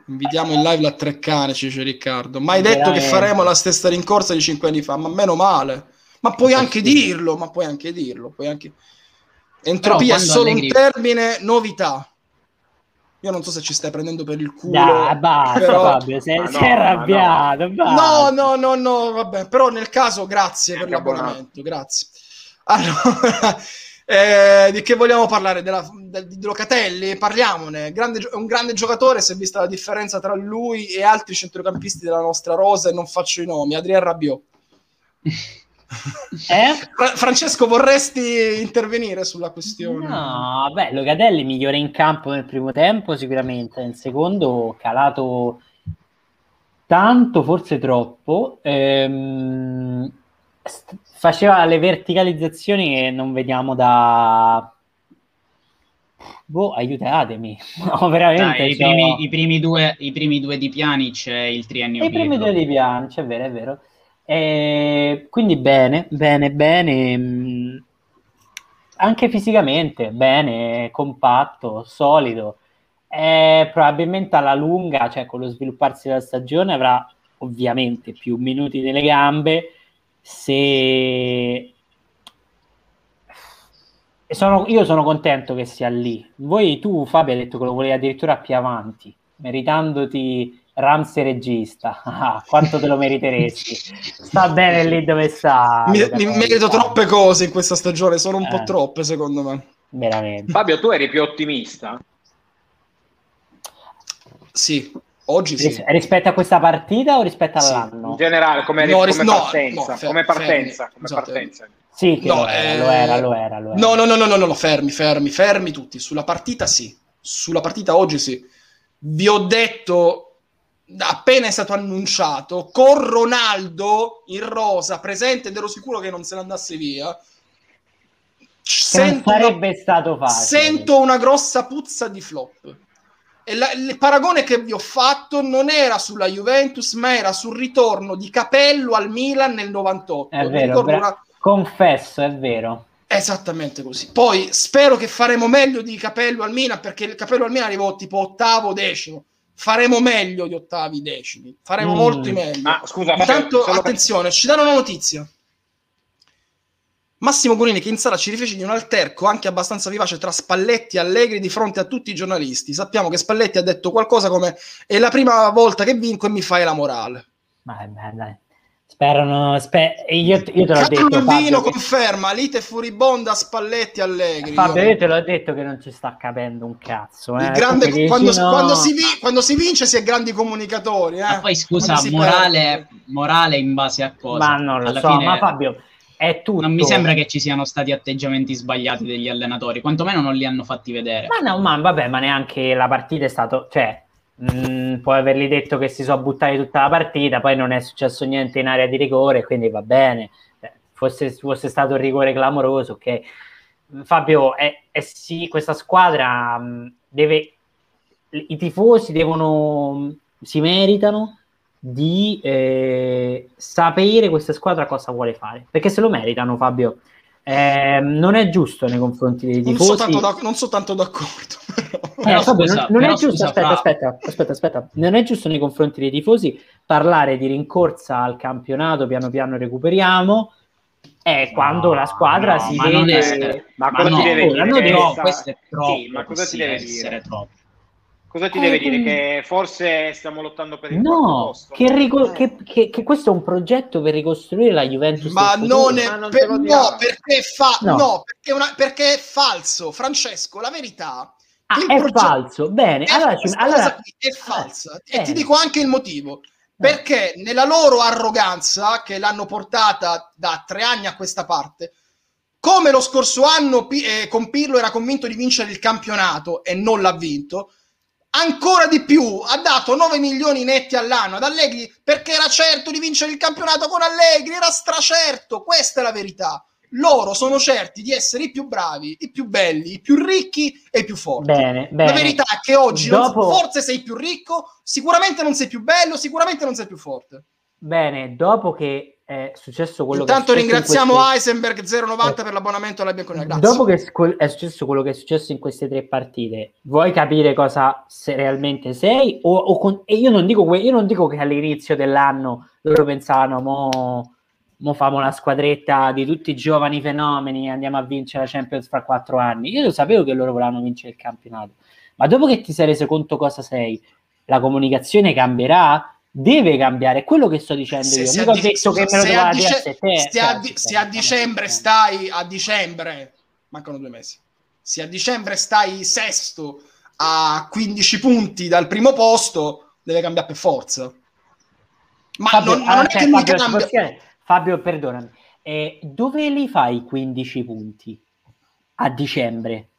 Invitiamo in live la Treccane, ci dice Riccardo. Mai detto che Veramente. faremo la stessa rincorsa di cinque anni fa, ma meno male. Ma puoi anche dirlo, ma puoi anche dirlo. Puoi anche... Entropia è solo Allegri- un termine, novità. Io non so se ci stai prendendo per il culo. Dai, basta però- Fabio, sei, no, sei arrabbiato. No, basta. no, no, no, vabbè, però nel caso grazie per l'abbonamento, grazie. Allora, eh, di che vogliamo parlare? Della, del- di Locatelli? Parliamone, grande un grande giocatore, si è vista la differenza tra lui e altri centrocampisti della nostra rosa e non faccio i nomi, Adrien Rabiot. Eh? Fra- Francesco, vorresti intervenire sulla questione? No, beh, Locatelli migliore in campo nel primo tempo sicuramente, nel secondo calato tanto, forse troppo. Ehm, faceva le verticalizzazioni che non vediamo da... Boh, aiutatemi. No, veramente. Dai, i, cioè- primi, i primi due, I primi due di Pjanic e il triennio i primi due di Pjanic, è vero, è vero. E quindi bene, bene, bene. mh, Anche fisicamente, bene, compatto, solido. E probabilmente alla lunga, cioè con lo svilupparsi della stagione, avrà ovviamente più minuti nelle gambe. Se sono- io sono contento che sia lì. Voi, tu, Fabio, hai detto che lo volevi addirittura più avanti, meritandoti Ramsey regista. Ah, quanto te lo meriteresti? Sta bene lì dove sta. Mi, mi merito troppe cose in questa stagione, sono un po' Eh. troppe secondo me. Veramente. Fabio, tu eri più ottimista? Sì, oggi sì. Ris- rispetto a questa partita o rispetto Sì, all'anno? In generale, come, No, come no, partenza, no, fer- come partenza, fermi, come scusate. partenza. Sì, che No, lo, era, eh, lo era, lo era, lo era. No, no, no, no, no, no, no, fermi, fermi, fermi tutti. Sulla partita sì. Sulla partita oggi sì. Vi ho detto appena è stato annunciato con Ronaldo in rosa presente ed ero sicuro che non se ne andasse via. Sento una, sarebbe stato facile. sento una grossa puzza di flop. E la- il paragone che vi ho fatto non era sulla Juventus, ma era sul ritorno di Capello al Milan nel 98. È vero, bra- una- confesso, è vero. Esattamente così. Poi spero che faremo meglio di Capello al Milan perché il Capello al Milan arrivò tipo ottavo, decimo. Faremo meglio di ottavi, decimi. Faremo Mm. molti meglio. Ma scusa, Fabio, Intanto, solo per- attenzione, ci danno una notizia. Massimo Gurini che in sala ci rifece di un alterco anche abbastanza vivace tra Spalletti e Allegri di fronte a tutti i giornalisti. Sappiamo che Spalletti ha detto qualcosa come è la prima volta che vinco e mi fai la morale. Ma beh, dai. Sperano, spe- io, io te l'ho Carlo detto, Urbino Fabio, conferma lite furibonda Spalletti e Allegri. Fabio, Io- te l'ho detto che non ci sta capendo un cazzo. Eh. Grande- quando, no. quando si vi- quando si vince si è grandi comunicatori. Eh? Ma poi scusa, morale, morale in base a cosa? Ma non lo Alla so, fine ma Fabio, è tutto. non mi sembra che ci siano stati atteggiamenti sbagliati degli allenatori, quantomeno non li hanno fatti vedere. Ma no, ma vabbè, ma neanche la partita è stato... Cioè, Mm, puoi avergli detto che si sono buttati tutta la partita, poi non è successo niente in area di rigore, quindi va bene. Eh, fosse, fosse stato un rigore clamoroso, ok. Fabio, è, è sì, questa squadra mh, mm, deve, i tifosi devono, si meritano di eh, sapere questa squadra cosa vuole fare, perché se lo meritano, Fabio. Eh, non è giusto nei confronti dei tifosi. Non so tanto, d'accordo. Però. Eh, Fabio, scusa, non, non è giusto. Aspetta, fra... aspetta, aspetta, aspetta. Non è giusto nei confronti dei tifosi parlare di rincorsa al campionato. Piano piano recuperiamo. È no, quando la squadra no, si ma vede. È... Ma cosa no, ti deve dire? No, no, questo è troppo. Sì, ma cosa ti deve dire? Troppo. Cosa ti eh, deve dire? Che forse stiamo lottando per il no, posto? Che, rico- che, che, che, questo è un progetto per ricostruire la Juventus. Ma non è ma non per, no, perché, fa- no. no perché, una, perché, è falso, Francesco. La verità ah, è progetto- falso. Bene, è, allora, ci, allora... è falsa. Ah, e ti dico anche il motivo. Perché nella loro arroganza, che l'hanno portata da tre anni a questa parte, come lo scorso anno eh, con Pirlo era convinto di vincere il campionato e non l'ha vinto, ancora di più, ha dato 9 milioni netti all'anno ad Allegri perché era certo di vincere il campionato con Allegri, era stracerto, questa è la verità. Loro sono certi di essere i più bravi, i più belli, i più ricchi e i più forti. Bene, bene. La verità è che oggi Dopo... non, forse sei più ricco, sicuramente non sei più bello, sicuramente non sei più forte. Bene, dopo che è successo quello Intanto che è ringraziamo queste... Heisenberg 090 eh. per l'abbonamento alla Bianconera. Grazie. Dopo che è successo quello che è successo in queste tre partite, vuoi capire cosa se realmente sei? O, o con... e io non, dico, io non dico che all'inizio dell'anno loro pensavano, mo, mo famo una squadretta di tutti i giovani fenomeni e andiamo a vincere la Champions fra quattro anni. Io lo sapevo che loro volevano vincere il campionato, ma dopo che ti sei reso conto cosa sei, la comunicazione cambierà? Deve cambiare, è quello che sto dicendo se, io. Se Mica ho detto che me lo a. Se a, di- se a dicembre stai a dicembre, mancano due mesi. Se a dicembre stai sesto a 15 punti dal primo posto, deve cambiare per forza. Ma Fabio, non, non ah, è cioè, che Fabio, cambia. Fabio, perdonami, eh, dove li fai 15 punti a dicembre?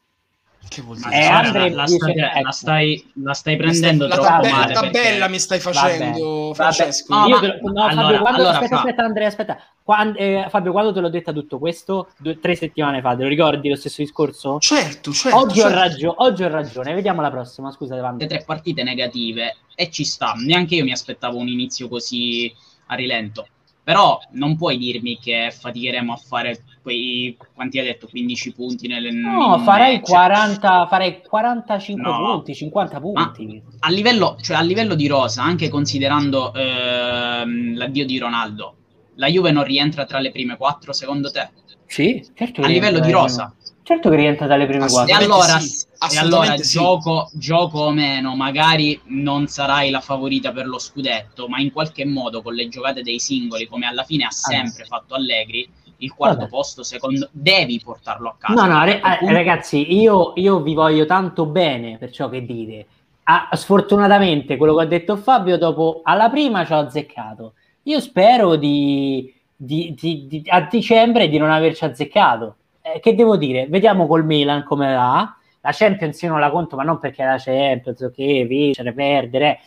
Che vuol dire? Eh, Andre, la, la, stai, la, ecco. stai, la, stai, prendendo la troppo tabella, male. La tabella perché... mi stai facendo, vabbè, Francesco. Vabbè. No, ma... no, allora, Fabio, quando... allora, aspetta, aspetta, Andrea, aspetta. Quando, eh, Fabio, quando te l'ho detto tutto questo? Due, tre settimane fa, te lo ricordi lo stesso discorso? Certo, certo. Oggi, certo. Ho, ragio- oggi ho ragione, vediamo la prossima, scusate. Le tre partite negative e ci sta. Neanche io mi aspettavo un inizio così a rilento. Però non puoi dirmi che faticheremo a fare quei, quanti hai detto, 15 punti nelle... No, farei, 40, farei 45 no. punti, 50 punti. A livello, cioè a livello di rosa, anche considerando ehm, l'addio di Ronaldo, la Juve non rientra tra le prime quattro secondo te? Sì, certo. A livello di rosa? Certo che rientra dalle prime quattro. E allora, sì, e allora sì. gioco, gioco o meno, magari non sarai la favorita per lo scudetto, ma in qualche modo con le giocate dei singoli, come alla fine ha sempre ah, fatto Allegri, il quarto Vabbè. posto secondo devi portarlo a casa. No, no, re- punto... ragazzi, io, io, vi voglio tanto bene per ciò che dite. Ah, sfortunatamente quello che ha detto Fabio dopo alla prima ci ho azzeccato. Io spero di, di, di, di a dicembre di non averci azzeccato eh, che devo dire? Vediamo col Milan come va. La Champions io non la conto, ma non perché la Champions, ok, vincere, perdere,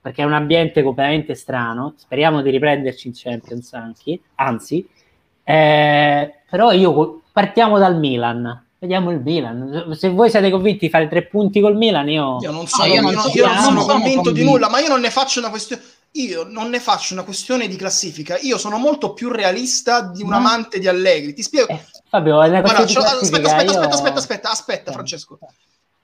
perché è un ambiente completamente strano. Speriamo di riprenderci in Champions anche, anzi. Eh, però io partiamo dal Milan. Vediamo il Milan. Se voi siete convinti di fare tre punti col Milan, io, io non sono, no, io non, io non, io non sono convinto, convinto di nulla, ma io non ne faccio una questione io non ne faccio una questione di classifica, io sono molto più realista di un amante di Allegri. Ti spiego. Eh, Fabio, è una Guarda, aspetta, aspetta, aspetta, io... aspetta, aspetta, aspetta, Francesco.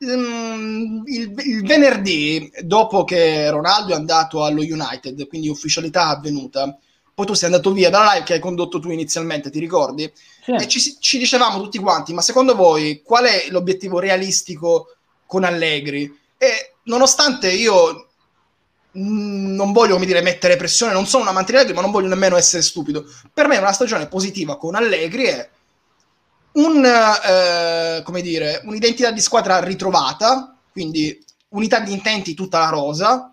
Um, il, il, venerdì, dopo che Ronaldo è andato allo United, quindi ufficialità avvenuta, poi tu sei andato via dalla live che hai condotto tu inizialmente, ti ricordi? Sì. E ci, ci dicevamo tutti quanti, ma secondo voi qual è l'obiettivo realistico con Allegri? E nonostante io non voglio come dire mettere pressione, non sono un amante di Allegri, ma non voglio nemmeno essere stupido. Per me una stagione positiva con Allegri è un, eh, come dire, un'identità di squadra ritrovata, quindi unità di intenti tutta la rosa,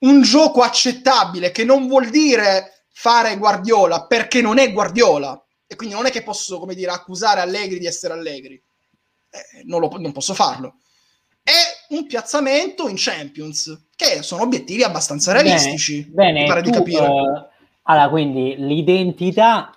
un gioco accettabile che non vuol dire fare Guardiola perché non è Guardiola e quindi non è che posso, come dire, accusare Allegri di essere Allegri. Eh, non, lo, non posso farlo. E un piazzamento in Champions, che sono obiettivi abbastanza realistici. Bene, mi pare tu, di capire. eh, allora, quindi l'identità...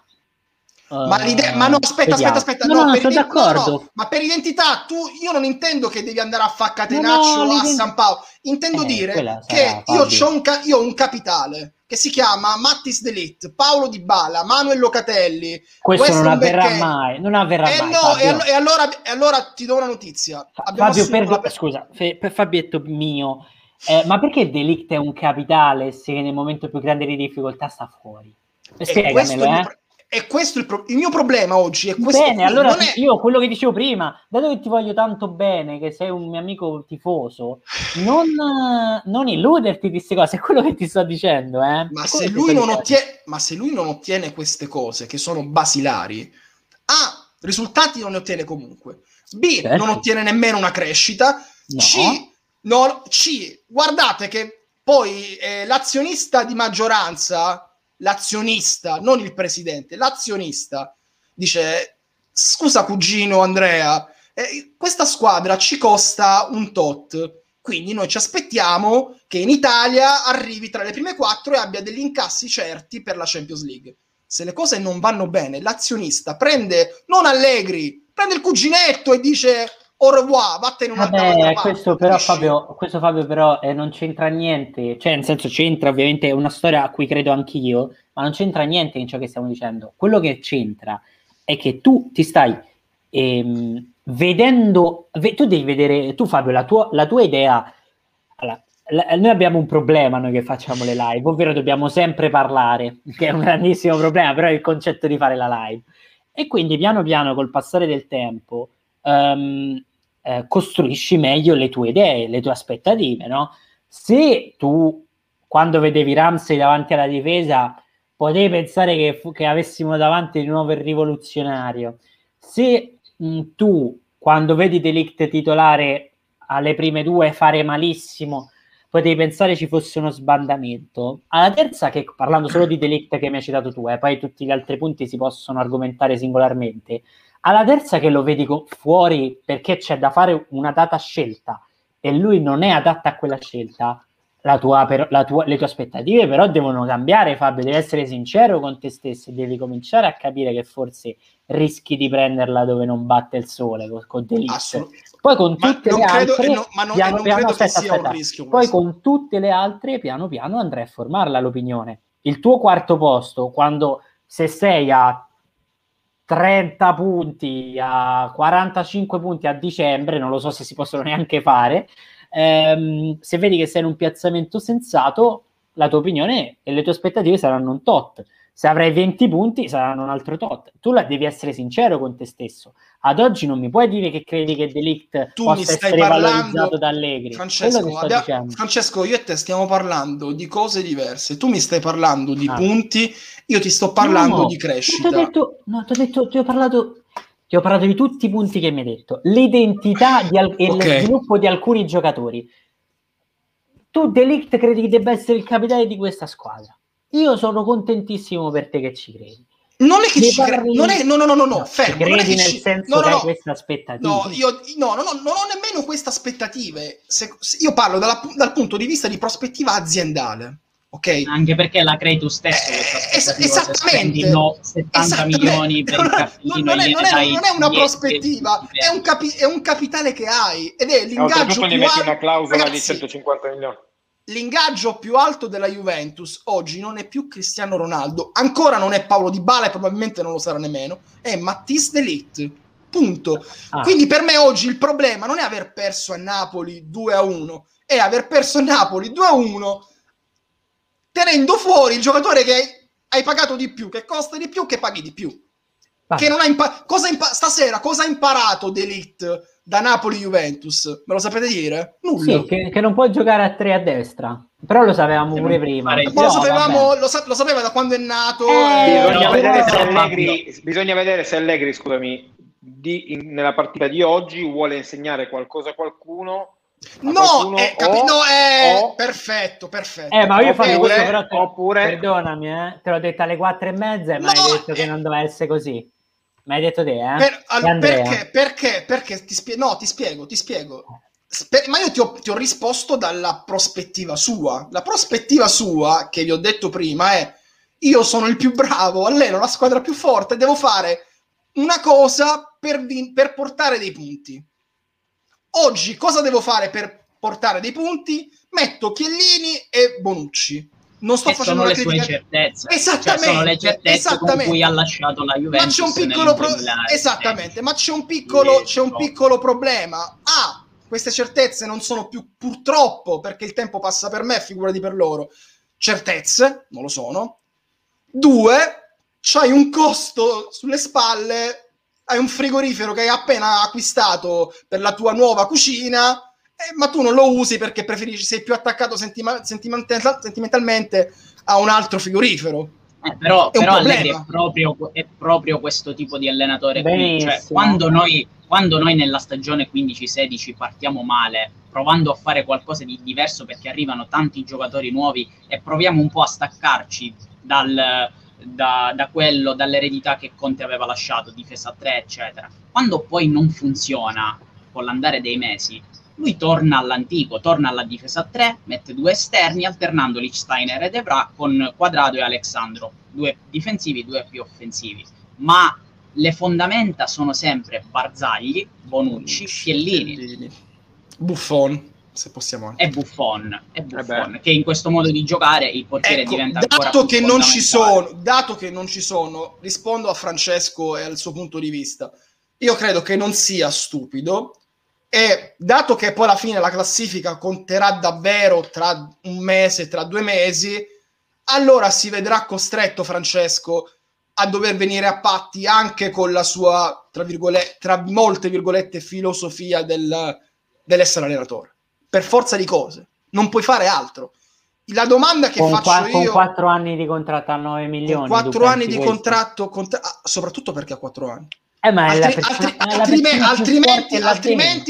Ma, eh, l'ide- ma no, aspetta, vediamo. aspetta, aspetta. No, no, per sono no, d'accordo. no, ma per identità, tu, io non intendo che devi andare a fare No, catenaccio no, a San Paolo. Intendo Eh, dire che io, c'ho un ca- io ho un capitale che si chiama Mattis Delit, Paolo Di Bala, Manuel Locatelli. Questo non Weston avverrà McKennie. mai, non avverrà Eh mai. no, e, allo- e allora, e allora ti do una notizia. Fa- Fabio, per- la- scusa, fe- per Fabietto mio, eh, ma perché Delict è un capitale se nel momento più grande di difficoltà sta fuori? Spiegamelo, eh. E questo è il, pro- il mio problema oggi. È questo Bene, allora è- io quello che dicevo prima, dato che ti voglio tanto bene, che sei un mio amico tifoso, non, non illuderti di queste cose, è quello che ti sto dicendo, eh. Ma È se, lui non ottiene, ma se lui non ottiene queste cose che sono basilari, A, risultati non ne ottiene comunque. B, Certo. non ottiene nemmeno una crescita. No. C, no, C, guardate che poi eh, l'azionista di maggioranza, l'azionista, non il presidente, l'azionista, dice, scusa cugino Andrea, eh, questa squadra ci costa un tot, quindi noi ci aspettiamo che in Italia arrivi tra le prime quattro e abbia degli incassi certi per la Champions League. Se le cose non vanno bene, l'azionista prende, non Allegri, prende il cuginetto e dice au revoir, vattene un'altra Vabbè, parte. questo però? Fabio, questo Fabio però eh, non c'entra niente, cioè nel senso c'entra ovviamente, è una storia a cui credo anch'io, ma non c'entra niente in ciò che stiamo dicendo. Quello che c'entra è che tu ti stai ehm, vedendo, ve- tu devi vedere, tu Fabio, la tua, la tua idea, allora, la- noi abbiamo un problema noi che facciamo le live, ovvero dobbiamo sempre parlare, che è un grandissimo problema, però è il concetto di fare la live. E quindi piano piano col passare del tempo ehm, eh, costruisci meglio le tue idee, le tue aspettative, no? Se tu quando vedevi Ramsey davanti alla difesa potevi pensare che, che avessimo davanti di nuovo rivoluzionario, se mh, tu quando vedi Delict titolare alle prime due fare malissimo potevi pensare ci fosse uno sbandamento. Alla terza, che parlando solo di Delict che mi hai citato tu, eh, poi tutti gli altri punti si possono argomentare singolarmente. Alla terza che lo vedi fuori perché c'è da fare una data scelta e lui non è adatta a quella scelta, la tua, per- la tua- le tue aspettative però devono cambiare, Fabio. Devi essere sincero con te stesso e devi cominciare a capire che forse rischi di prenderla dove non batte il sole con, con. Assolut- Poi con tutte le altre, Poi con tutte le altre, piano piano andrai a formarla l'opinione. Il tuo quarto posto, quando se sei a 30 punti, a 45 punti a dicembre, non lo so se si possono neanche fare, ehm, se vedi che sei in un piazzamento sensato, la tua opinione e le tue aspettative saranno un tot. Se avrai 20 punti saranno un altro tot. Tu la devi essere sincero con te stesso. Ad oggi non mi puoi dire che credi che Delict Tu possa essere parlando, valorizzato da Allegri. Francesco, abbia-. Francesco, io e te stiamo parlando di cose diverse. Tu mi stai parlando di Ah. punti, io ti sto parlando No, di Ti ho crescita. detto, no, ti ho detto, ti ho parlato, ti ho parlato di tutti i punti che mi hai detto, l'identità al- e Ok. lo sviluppo di alcuni giocatori. Tu Delict credi che debba essere il capitale di questa squadra. Io sono contentissimo per te che ci credi. Non è che ci cre- non è, no, no, no, no, no, No, fermo. ci non è credi che nel ci- senso no, no, che hai no. queste aspettative. No, io no, no, no, non ho nemmeno queste aspettative. Se- se- io parlo dalla- dal punto di vista di prospettiva aziendale, ok? Anche perché la crei tu stesso Eh, questa es- se esattamente. no, 70 Esattamente. milioni per il Non- cartellino non, non è, non è- non è una 10, prospettiva, 10, è un, capi- è un capitale che hai ed è l'ingaggio gli più metti alto. una clausola di Ragazzi, 150 milioni. L'ingaggio più alto della Juventus oggi non è più Cristiano Ronaldo, ancora non è Paolo Di Bala e probabilmente non lo sarà nemmeno, è Mattis Delit. Punto. Ah, Quindi per me oggi il problema non è aver perso a Napoli 2 a 1, è aver perso a Napoli 2 a 1 tenendo fuori il giocatore che hai, pagato di più, che costa di più, che paghi di più. vai. Che non ha impa- cosa impa- stasera cosa ha imparato Delit da Napoli Juventus? Me lo sapete dire? Nulla. Sì, che, che non puoi giocare a tre a destra. Però lo sapevamo pure prima. Ma lo sapevamo, lo, sa- lo sapeva da quando è nato. Eh, eh, Bisogna, no, vedere se però- Allegri, bisogna vedere se Allegri, scusami, di- in- nella partita di oggi vuole insegnare qualcosa a qualcuno. No, qualcuno eh, capi- o- no, eh, o- perfetto, perfetto. Eh, ma io Oppure- questo però te- oppure- perdonami, eh, te l'ho detto alle quattro e mezza e mi No, hai detto che eh. non doveva essere così. Mi hai detto te, eh? Per- Andrea? perché? Perché? Perché ti spie- no, ti spiego, ti spiego. Sper- ma io ti ho, ti ho risposto dalla prospettiva sua. La prospettiva sua, che vi ho detto prima, è io sono il più bravo, alleno la squadra più forte, devo fare una cosa per, vin- per portare dei punti. Oggi cosa devo fare per portare dei punti? Metto Chiellini e Bonucci. Non sto che facendo sono le sue critica. certezze. Esattamente, Cioè, sono le certezze esattamente. con cui ha lasciato la Juventus. Ma c'è un piccolo pro- nel 2016. esattamente, ma c'è un piccolo, c'è un piccolo problema. Ah, queste certezze non sono più purtroppo perché il tempo passa per me, figurati per loro. Certezze, non lo sono. Due, c'hai un costo sulle spalle, hai un frigorifero che hai appena acquistato per la tua nuova cucina, eh, ma tu non lo usi perché preferisci, sei più attaccato sentima- sentimental- sentimentalmente a un altro frigorifero. Eh, però È un però è proprio, è proprio questo tipo di allenatore qui. Cioè, quando, noi, quando noi nella stagione 15-16 partiamo male, provando a fare qualcosa di diverso perché arrivano tanti giocatori nuovi e proviamo un po' a staccarci dal, da, da quello, dall'eredità che Conte aveva lasciato, difesa a 3, eccetera. Quando poi non funziona con l'andare dei mesi, lui torna all'antico, torna alla difesa a 3, mette due esterni, alternando Lichsteiner ed Evra con Quadrado e Alexandro, due difensivi, due più offensivi. Ma le fondamenta sono sempre Barzagli, Bonucci, Chiellini Buffon, se possiamo anche. e Buffon, e Buffon beh. che in questo modo di giocare il portiere Ecco, diventa dato più che non ci sono, dato che non ci sono, rispondo a Francesco e al suo punto di vista. Io credo che non sia stupido e dato che poi alla fine la classifica conterà davvero tra un mese, tra due mesi, allora si vedrà costretto Francesco a dover venire a patti anche con la sua, tra, virgolette, tra molte virgolette, filosofia del- dell'essere allenatore. Per forza di cose. Non puoi fare altro. La domanda che con, faccio qua- con io... 4 anni di contratto a 9 milioni. con tu quattro anni pensi di questo? contratto, contra- ah, soprattutto perché ha quattro anni. Eh, ma Altri- persona- altri- altrimenti-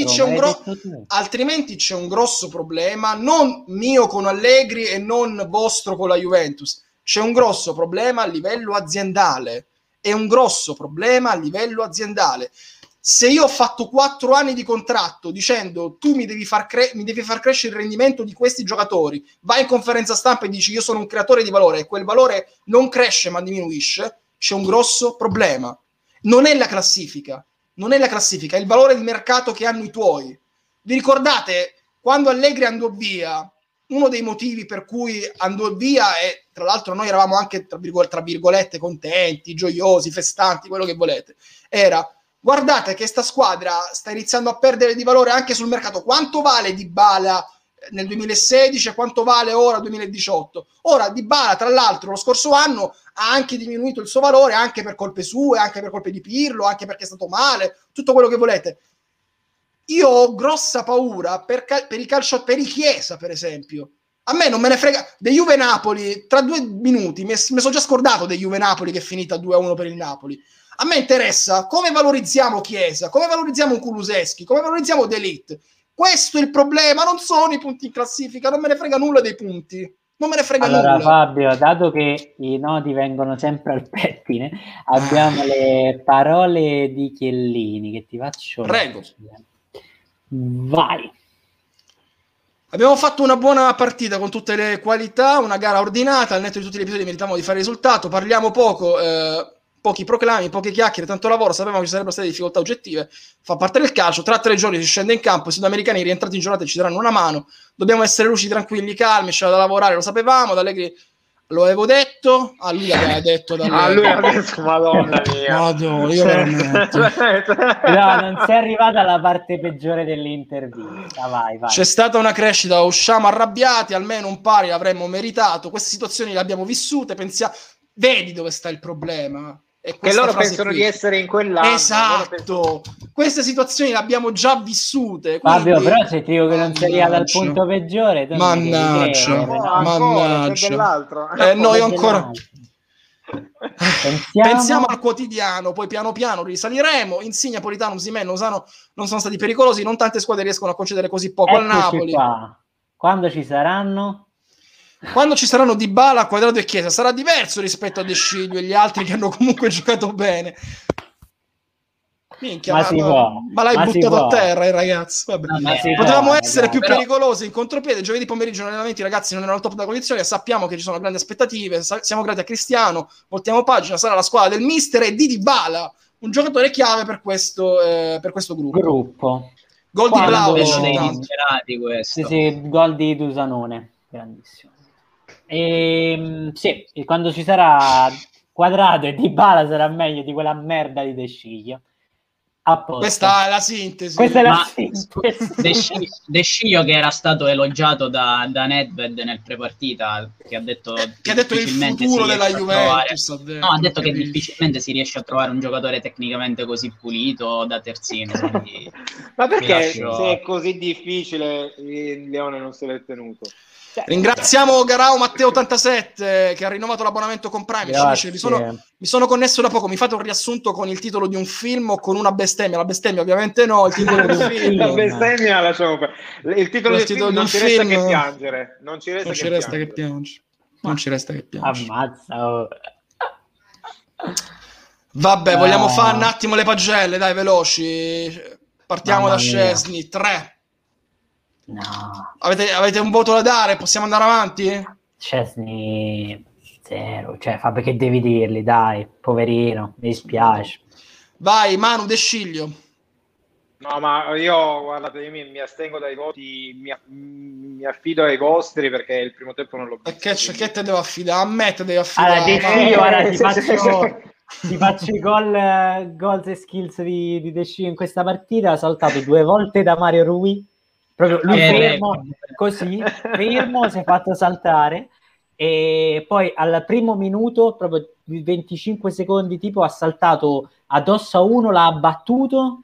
dentro, c'è un gro-. Altrimenti c'è un grosso problema, non mio con Allegri e non vostro con la Juventus. C'è un grosso problema a livello aziendale. È un grosso problema a livello aziendale. Se io ho fatto quattro anni di contratto dicendo tu mi devi, far cre- mi devi far crescere il rendimento di questi giocatori, vai in conferenza stampa e dici io sono un creatore di valore e quel valore non cresce ma diminuisce, c'è un grosso problema. Non è la classifica, non è la classifica, è il valore di mercato che hanno i tuoi. Vi ricordate quando Allegri andò via? Uno dei motivi per cui andò via, e tra l'altro noi eravamo anche tra, virgol- tra virgolette contenti, gioiosi, festanti, quello che volete, era guardate che sta squadra sta iniziando a perdere di valore anche sul mercato. Quanto vale Di Bala nel 2016 e quanto vale ora 2018? Ora Di Bala, tra l'altro, lo scorso anno ha anche diminuito il suo valore anche per colpe sue, anche per colpe di Pirlo, anche perché è stato male, tutto quello che volete. Io ho grossa paura per, cal- per i calcio, per i Chiesa, per esempio. A me non me ne frega. De Juve Napoli, tra due minuti, mi, sono già scordato De Juve Napoli che è finita 2-1 per il Napoli. A me interessa come valorizziamo Chiesa, come valorizziamo Kuluseschi, come valorizziamo D'Elite. Questo è il problema, non sono i punti in classifica, non me ne frega nulla dei punti. Non me ne frega Allora nulla. Fabio, dato che i nodi vengono sempre al pettine, abbiamo le parole di Chiellini che ti faccio. Prego. Vai. Abbiamo fatto una buona partita con tutte le qualità, una gara ordinata, al netto di tutti gli episodi meritavamo di fare risultato, parliamo poco, eh, pochi proclami, poche chiacchiere, tanto lavoro, sapevamo che ci sarebbero state difficoltà oggettive, fa parte del calcio, tra tre giorni si scende in campo, i sudamericani rientrati in giornata ci daranno una mano, dobbiamo essere lucidi, tranquilli, calmi, c'era da lavorare, lo sapevamo, da Allegri lo avevo detto, a lui l'aveva detto da Ah, lui ha detto, madonna mia. Madonna, io veramente. No, non sei arrivata alla parte peggiore dell'intervista. Vai, vai. C'è stata una crescita, usciamo arrabbiati, almeno un pari l'avremmo meritato. Queste situazioni le abbiamo vissute. Pensiamo, vedi dove sta il problema. E Che loro pensano qui. di essere in pensano- Esatto, queste situazioni le abbiamo già vissute. Fabio, quindi- però se ti dico che non sei arrivato al Mannaggia. punto peggiore, Mannaggia. Mannaggia. Eh, no, io ancora- Dell'altro. Pensiamo, Pensiamo al quotidiano, poi piano piano risaliremo. Insigne, Politano, Simen, Lozano non sono stati pericolosi. Non tante squadre riescono a concedere così poco al Eccoci Napoli. qua. Quando ci saranno? Quando ci saranno Di Bala, Quadrato e Chiesa sarà diverso rispetto a De Sciglio e gli altri che hanno comunque giocato bene. Minchia, Ma ma, si ma- può, ma l'hai ma si buttato a terra, il ragazzo. Vabbè. Potevamo può, essere ragazzi. più Però- pericolosi in contropiede. Giovedì pomeriggio gli allenamenti, ragazzi, non erano al top della condizione. Sappiamo che ci sono grandi aspettative. sa- siamo grati a Cristiano. Voltiamo pagina. Sarà la squadra del mister e di Dybala, un giocatore chiave per questo, eh, per questo gruppo. Gruppo. Gol di dei intanto. disperati questo. Sì, sì, gol di Dusanone, grandissimo. E, sì, e quando ci sarà Quadrato e Dybala sarà meglio di quella merda di De Sciglio. A posto. Questa è la sintesi. Questa è la Ma- sintesi. De Sci- De Sciglio che era stato elogiato da, da Nedved nel prepartita, che ha detto che ha detto il difficilmente futuro si della riesce a trovare- Juventus. detto, No, ha detto che difficilmente si riesce a trovare un giocatore tecnicamente così pulito da terzino. Quindi... Ma perché lascio- se è così difficile il Leone non se l'è tenuto? Cioè, Ringraziamo Garau Matteo87 che ha rinnovato l'abbonamento con Prime. Ci dice, mi, sono, mi sono connesso da poco. Mi fate un riassunto con il titolo di un film o con una bestemmia? La bestemmia, ovviamente, no. Il titolo di un La film. bestemmia lasciamo. Il titolo Il del titolo film di non un ci resta che piangere. Non ci resta, Non ci che, resta che piangere. piange. Non ci resta che piange. Ammazza. oh. Vabbè, Ah. vogliamo fare un attimo le pagelle, dai, veloci. Partiamo Mamma da. Scesni. 3. No, Avete, avete un voto da dare? Possiamo andare avanti? Chesney zero. Cioè, fa perché devi dirli, dai, poverino, mi dispiace. Vai, Manu De Sciglio. No, ma io, guardate, io mi, mi astengo dai voti, mi, mi affido ai vostri perché il primo tempo non l'ho E visto. che, c'è- che te devo affidare? A me te devo affidare. Allora, De. Sciglio, guarda, ti faccio, ti faccio i gol, goals e skills di, di De Sciglio in questa partita. Ha saltato due volte da Mario Rui. Proprio lui Eh, fermo, così, fermo, si è fatto saltare. E poi al primo minuto, proprio di 25 secondi, tipo, ha saltato addosso a uno, l'ha abbattuto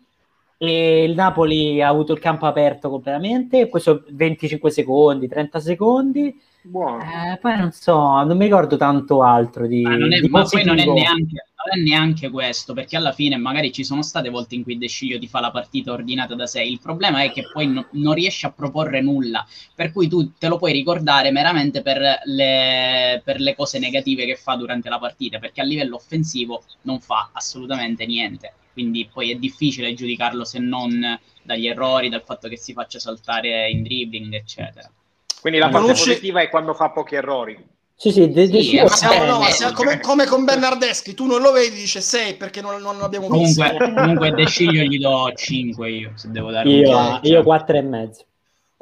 e il Napoli ha avuto il campo aperto completamente. Questo 25 secondi, 30 secondi. Buono. Eh, poi non so, non mi ricordo tanto altro di, Ma, non è- di ma poi non è, neanche, non è neanche questo, perché alla fine magari ci sono state volte in cui De Sciglio ti fa la partita ordinata da sé. Il problema è che poi no- non riesce a proporre nulla, per cui tu te lo puoi ricordare meramente per le, per le cose negative che fa durante la partita, perché a livello offensivo non fa assolutamente niente. Quindi poi è difficile giudicarlo se non dagli errori, dal fatto che si faccia saltare in dribbling, eccetera. Quindi la parte Bonucci- positiva è quando fa pochi errori. Sì, sì, De, De Sì, Ma siamo, no, Eh, siamo eh, come, come con Bernardeschi, tu non lo vedi, dice 6 perché non, non l'abbiamo visto. Comunque, comunque De Sciglio gli do 5 io, se devo dare un io, voto. io quattro e mezzo.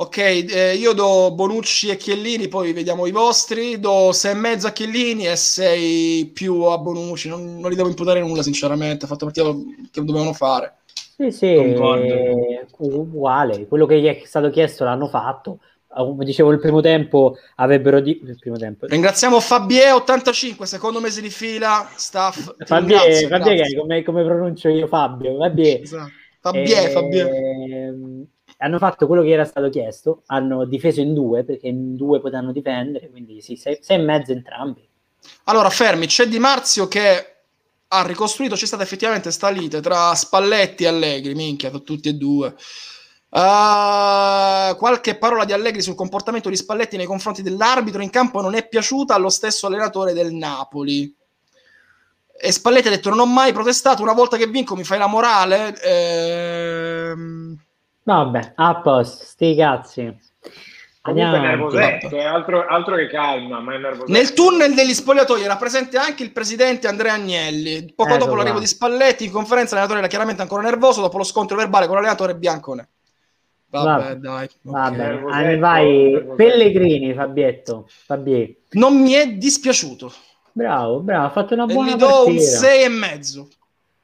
Ok, eh, io do Bonucci e Chiellini, poi vediamo i vostri. Do 6,5 a Chiellini e 6 più a Bonucci. Non, non li devo imputare nulla, sinceramente. Ha fatto partita che dovevano fare. Sì, sì, Concordo. eh, uguale. Quello che gli è stato chiesto l'hanno fatto. Come dicevo, il primo tempo avrebbero di... il primo tempo. Ringraziamo Fabie85, secondo mese di fila. Staff, ringrazio, grazie. è come, come pronuncio io Fabio, Fabio. Esatto. Fabie, Eh, Fabie. Hanno fatto quello che era stato chiesto, hanno difeso in due perché in due potevano difendere, quindi sì, sei, sei e mezzo entrambi. Allora, fermi, c'è Di Marzio che ha ricostruito, c'è stata effettivamente sta lite tra Spalletti e Allegri, minchia, tutti e due. Uh, qualche parola di Allegri sul comportamento di Spalletti nei confronti dell'arbitro in campo non è piaciuta allo stesso allenatore del Napoli. E Spalletti ha detto: Non ho mai protestato. Una volta che vinco, mi fai la morale. Ehm, Vabbè, a posto, sti cazzi. Comunque Andiamo avanti. nervosetto, è altro, altro che calma, ma è nervosetto. Nel tunnel degli spogliatoi era presente anche il presidente Andrea Agnelli. Poco Ecco dopo l'arrivo di Spalletti, in conferenza l'allenatore era chiaramente ancora nervoso dopo lo scontro verbale con l'allenatore biancone. Vabbè, Vabbè. dai. Vabbè, ah, vai. Pellegrini, Fabietto, Fabie. Non mi è dispiaciuto. Bravo, bravo, ha fatto una E buona gli do un partita. 6 e mezzo.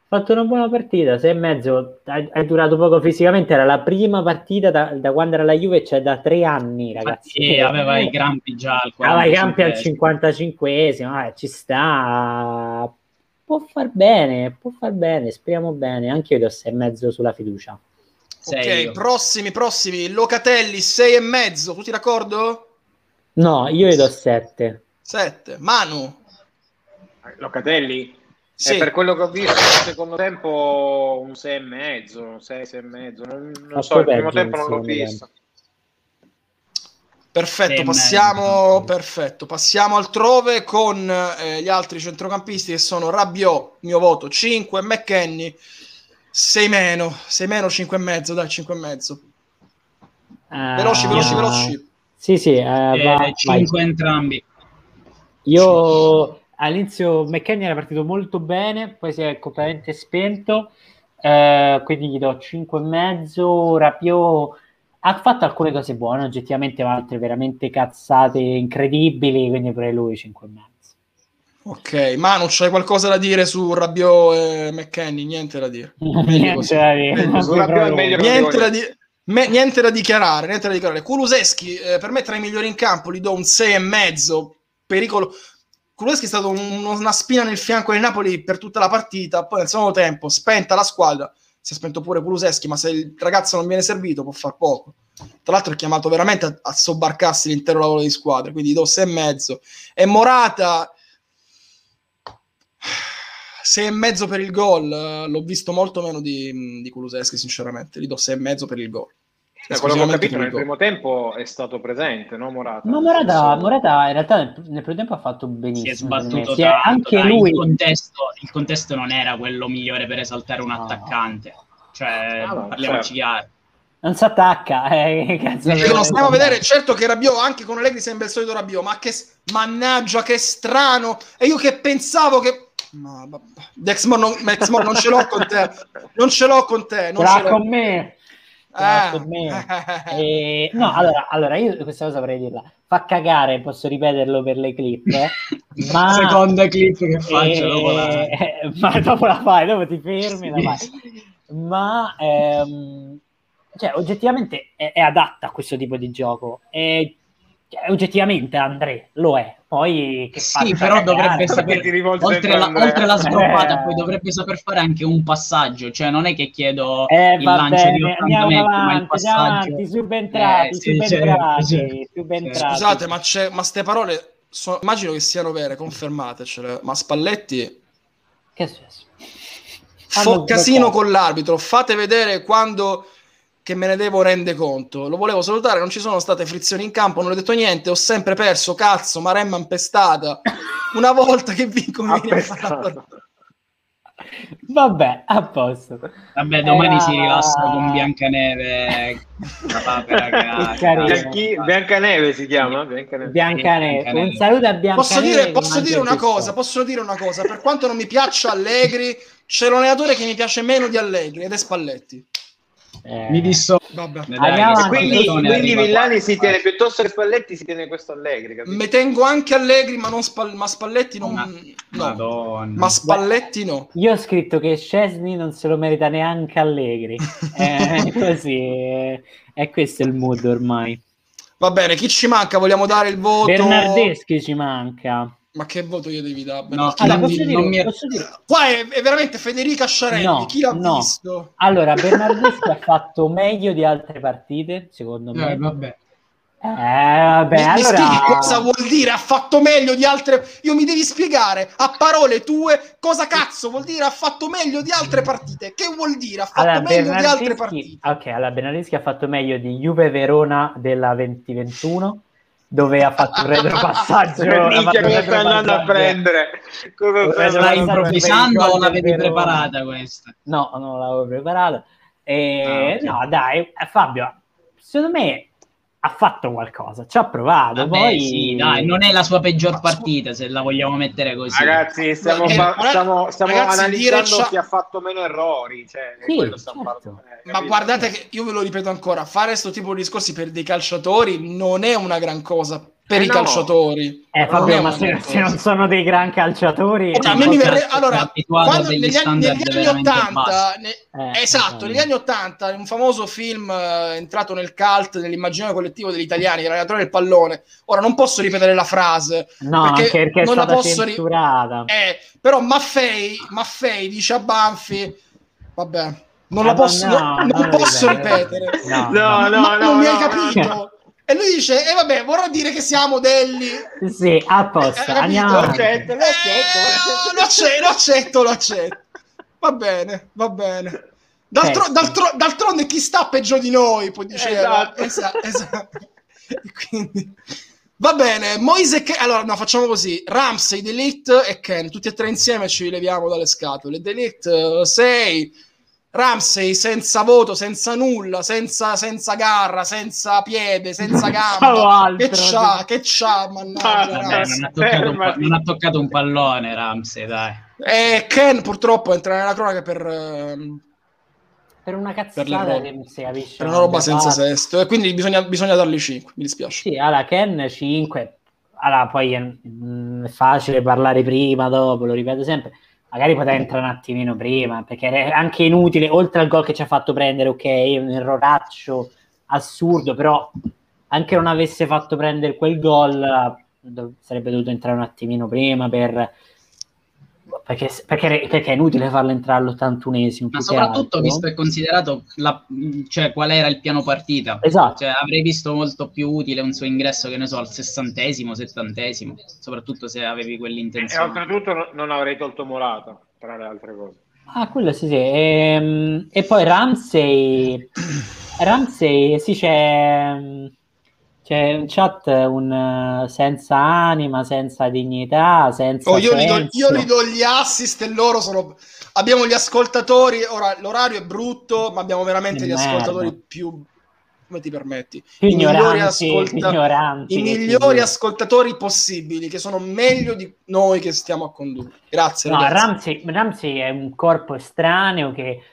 Fatto una buona partita, sei e mezzo, è durato poco fisicamente, era la prima partita da, da quando era la Juve, cioè da tre anni, ragazzi. Infatti, aveva i crampi già al Aveva i campi al 45esimo. 55esimo, eh, ci sta. Può far bene, può far bene, speriamo bene. Anche io do sei e mezzo sulla fiducia. Sei ok, io. prossimi, prossimi. Locatelli 6 e mezzo. Tutti d'accordo? No, io gli do 7. 7. Manu. Locatelli? Sì. Eh, per quello che ho visto nel secondo tempo un 6 e mezzo, un 6, 6 e mezzo. Non, non so, il primo tempo non l'ho visto. Perfetto, passiamo, perfetto, passiamo altrove con eh, gli altri centrocampisti che sono Rabiot, mio voto 5, McKenny 6 meno, 6 meno, 5 e mezzo, dai, 5 e mezzo. Eh, Veloci, veloci, veloci. Sì, sì, eh, va- Eh, 5 entrambi. Io all'inizio McKenny era partito molto bene, poi si è completamente spento, eh, quindi gli do 5 e mezzo. Rapiot ha fatto alcune cose buone, oggettivamente, ma altre veramente cazzate incredibili, quindi pure lui 5 e mezzo. Ok, Manu, c'hai qualcosa da dire su Rabiot e McKenny? Niente da dire. Niente da dire, Niente da, me- niente da dichiarare, niente da dichiarare. Kuluseschi, eh, per me tra i migliori in campo, gli do un 6 e mezzo. Pericolo. Kuluseschi è stato un- una spina nel fianco del Napoli per tutta la partita. Poi nel secondo tempo, spenta la squadra, si è spento pure Kuluseschi, ma se il ragazzo non viene servito può far poco. Tra l'altro è chiamato veramente a, a sobbarcarsi l'intero lavoro di squadra, quindi do 6 e mezzo. E Morata 6 e mezzo per il gol, l'ho visto molto meno di, di Kuluseschi sinceramente, gli do 6 e mezzo per il gol. Da quello che ho capito nel primo tempo è stato presente, no Morata? Ma Morata. Morata in realtà nel, nel primo tempo ha fatto Si è benissimo. per me. sbattuto Si è- tanto, anche dai, lui Il contesto, il contesto non era quello migliore per esaltare un No. attaccante. Cioè, Ah, no, parliamoci certo. chiaro. non si attacca. Eh, cazzo stiamo a vedere, certo che Rabiot anche con Allegri sembra il solito Rabiot, ma che mannaggia che strano. E io che pensavo che No, vabbè. Dexmor non, Dexmor non ce l'ho con te. Non ce l'ho con te, non Ce ce l'ha l'ho. con me. Ce l'ha Eh. Eh, no, allora, allora, io questa cosa vorrei dirla. Fa cagare, posso ripeterlo per le clip, eh, ma... Seconda clip che faccio Eh, dopo la... eh, ma dopo la fai, dopo ti fermi e la fai. Ma ehm, cioè, oggettivamente è, è adatta a questo tipo di gioco. E, cioè, oggettivamente André lo è. Poi che Sì, però dovrebbe sapere, oltre la, oltre la sbroccata, Eh. poi dovrebbe saper fare anche un passaggio, cioè non è che chiedo Eh, il lancio di bene, 80 andiamo metri, ma il avanti, passaggio... avanti, subentrati, Eh, sì, subentrati, certo, certo. subentrati. Scusate, ma, c'è, ma ste parole so- immagino che siano vere, confermatecele. Ma Spalletti Che è successo? Fo- Hanno casino sbloccato. con l'arbitro, fate vedere quando che me ne devo rende conto. Lo volevo salutare, non ci sono state frizioni in campo, non ho detto niente, ho sempre perso, cazzo, Maremma impestata. Una volta che vinco mi viene. Vabbè, a posto. Vabbè, domani Era- si rilassa con Biancaneve, Biancaneve si chiama? Biancaneve. Biancaneve, Biancaneve. un saluto a Biancaneve. Posso dire, posso dire una cosa, posso dire una cosa, per quanto non mi piaccia Allegri, c'è un allenatore che mi piace meno di Allegri ed è Spalletti. Eh, Mi disso... Vabbè. Quindi, quindi Villani si tiene piuttosto che Spalletti si tiene questo Allegri, capito? Me tengo anche Allegri, ma, non Spal- ma Spalletti non... Ma- no. Madonna. Ma Spalletti no. Io ho scritto che Scesni non se lo merita neanche Allegri. È così, è, è questo il mood ormai. Va bene, chi ci manca? Vogliamo dare il voto? Bernardeschi ci manca. Ma che voto io devi dare? No, Allora, non posso mi- dire, non mi- posso dire- Qua è, è veramente Federica Sciarelli. No, Chi l'ha no. visto? Allora, Bernardeschi ha fatto meglio di altre partite, secondo me. Eh, vabbè. Eh, vabbè, mi, mi allora... spieghi cosa vuol dire? Ha fatto meglio di altre. Io mi devi spiegare a parole tue cosa cazzo vuol dire ha fatto meglio di altre partite. Che vuol dire? Ha fatto Allora, meglio di altre partite. ok, allora Bernardeschi ha fatto meglio di Juve Verona della 2021 dove ha fatto un retropassaggio. Minchia, un cosa sta andando a prendere? Cosa Stai improvvis- improvvisando o l'avevi Verona. preparata questa? No, non l'avevo preparata. E, Ah, ok. No, dai, eh, Fabio, secondo me ha fatto qualcosa, ci ha provato. Vabbè, poi... sì, dai, non è la sua peggior partita, se la vogliamo mettere così. Ragazzi, stiamo, Eh, fa- stiamo, stiamo ragazzi, dire analizzando c'ha- chi ha fatto meno errori. Cioè, Sì, certo. parlando, eh, Ma guardate che io ve lo ripeto ancora: fare questo tipo di discorsi per dei calciatori non è una gran cosa. Per Eh i no. calciatori, Eh, Non Fabio, ma se, se non sono dei gran calciatori... Cioè, volta verrebbe sono allora quando, negli, anni, negli anni veramente 80 bassi. ne- Eh, esatto negli anni 80 un famoso film eh, entrato nel cult nell'immaginario collettivo degli italiani l'allenatore del pallone ora non posso ripetere la frase No, perché anche perché è non la stata posso ri- censurata. eh, però Maffei, Maffei dice a Banfi vabbè non la Ah, posso, no, no- non non posso ripetere. No, No, no, non mi hai no, capito e lui dice e vabbè vorrò dire che siamo modelli Sì, a posto, Eh, andiamo Lo accetto, lo accetto. Eh, lo accetto, lo accetto, lo accetto. Va bene, va bene. D'altro- Eh. d'altro- d'altronde chi sta peggio di noi, poi diceva. Esatto. Esa- esatto. E quindi... Va bene, Moise e Ken... Allora, no, facciamo così. Ramsey, Delict e Ken, tutti e tre insieme ci leviamo dalle scatole. Delict 6, Ramsey senza voto, senza nulla, senza, senza garra, senza piede, senza gamba. che c'ha? Che c'ha? Mannaggia, Vabbè, non, ha toccato non ha toccato un pallone Ramsey, dai. E Ken purtroppo entra nella cronaca per... ehm, Per una cazzata che non si capisce. per una roba senza parte. sesto e quindi bisogna, bisogna dargli 5 mi dispiace Sì, allora Ken 5. Allora, poi è, mm, è facile parlare prima, dopo, lo ripeto sempre. Magari poteva entrare un attimino prima, perché era anche inutile, oltre al gol che ci ha fatto prendere, ok, un erroraccio assurdo, però anche non avesse fatto prendere quel gol, eh, sarebbe dovuto entrare un attimino prima per... Perché, perché, perché è inutile farlo entrare all'81esimo. Ma soprattutto altro. visto e considerato la- cioè, qual era il piano partita. Esatto. Cioè, avrei visto molto più utile un suo ingresso, che ne so, al sessantesimo, settantesimo, soprattutto se avevi E quell'intenzione. oltretutto no- non avrei tolto Morata, tra le altre cose. Ah, quello sì, sì. Ehm, E, poi Ramsey, Ramsey, sì, c'è, c'è in chat un eh, senza anima, senza dignità, senza Oh, io, gli do, io gli do gli assist e loro sono abbiamo gli ascoltatori ora l'orario è brutto ma abbiamo veramente gli merda. ascoltatori più come ti permetti più i migliori, ignoranti, ascolta- ignoranti i migliori ascoltatori possibili che sono meglio di noi che stiamo a condurre grazie No. Ramsey, Ramsey è un corpo estraneo che,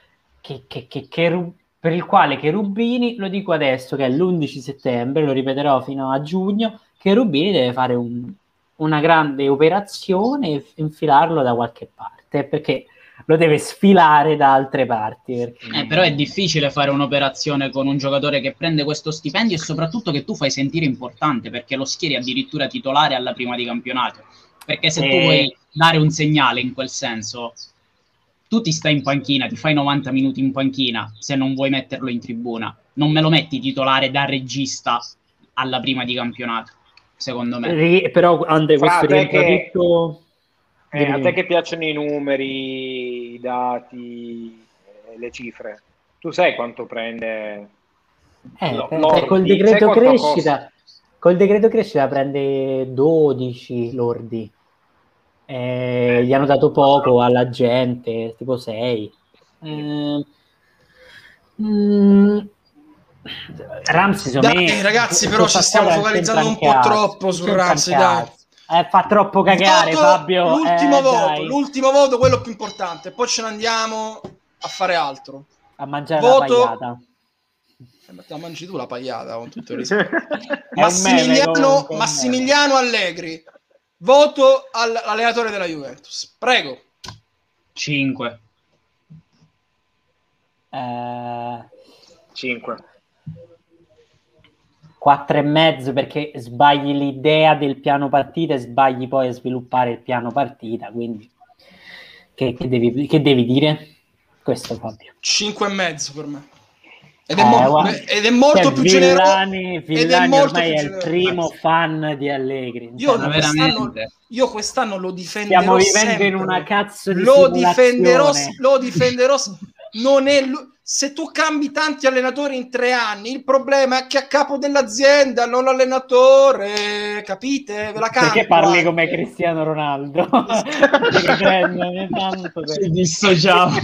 che- che- che- che Ru- per il quale Cherubini, lo dico adesso che è l'11 settembre, lo ripeterò fino a giugno, Cherubini deve fare un- una grande operazione e infilarlo da qualche parte, perché lo deve sfilare da altre parti. perché- Eh, però è difficile fare un'operazione con un giocatore che prende questo stipendio e soprattutto che tu fai sentire importante perché lo schieri addirittura titolare alla prima di campionato. Perché se tu Eh. vuoi dare un segnale in quel senso, tu ti stai in panchina, ti fai 90 minuti in panchina se non vuoi metterlo in tribuna. Non me lo metti titolare da regista alla prima di campionato, secondo me. Ri- però Andre, questo rientra che- tutto... Eh, a te che piacciono i numeri, i dati, eh, le cifre, tu sai quanto prende Eh, lordi, per- col decreto crescita, col decreto crescita prende 12 lordi. Eh, gli hanno dato poco alla gente, tipo 6. Eh, mm, Ramsey, secondo Dai, me, ragazzi, però ci stiamo focalizzando un po' troppo su Ramsey, dai. Eh, fa troppo cagare, Voto- Fabio. l'ultimo eh, voto dai, l'ultimo voto quello più importante poi ce ne andiamo a fare altro a mangiare voto- la pagliata. Eh, la mangi tu la pagliata con tutto il rispetto meme, Massimiliano, comunque, Massimiliano Allegri voto all'allenatore della Juventus. Prego. 5. Eh, 5. quattro e mezzo perché sbagli l'idea del piano partita e sbagli poi a sviluppare il piano partita quindi che, che devi, che devi dire? Questo Fabio. 5 e mezzo per me ed è, Eh, mo- guarda, ed è molto cioè, più generoso Villani, ed è molto ormai più è il primo fan di Allegri Io quest'anno- io quest'anno lo difenderò stiamo vivendo sempre. in una cazzo di lo difenderò, lo difenderò. Non è lu- se tu cambi tanti allenatori in tre anni, il problema è che a capo dell'azienda, non l'allenatore, capite? Ve la perché parli come Cristiano Ronaldo Ci dissociamo.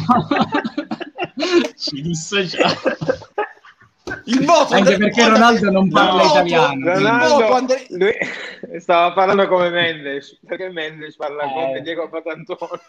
Ci dissociamo. Il voto Anche perché guarda Ronaldo non parla voto- italiano. Il Ronaldo, voto Andre- lui stava parlando come Mendes, perché Mendes parla Eh. come Diego Patantuono.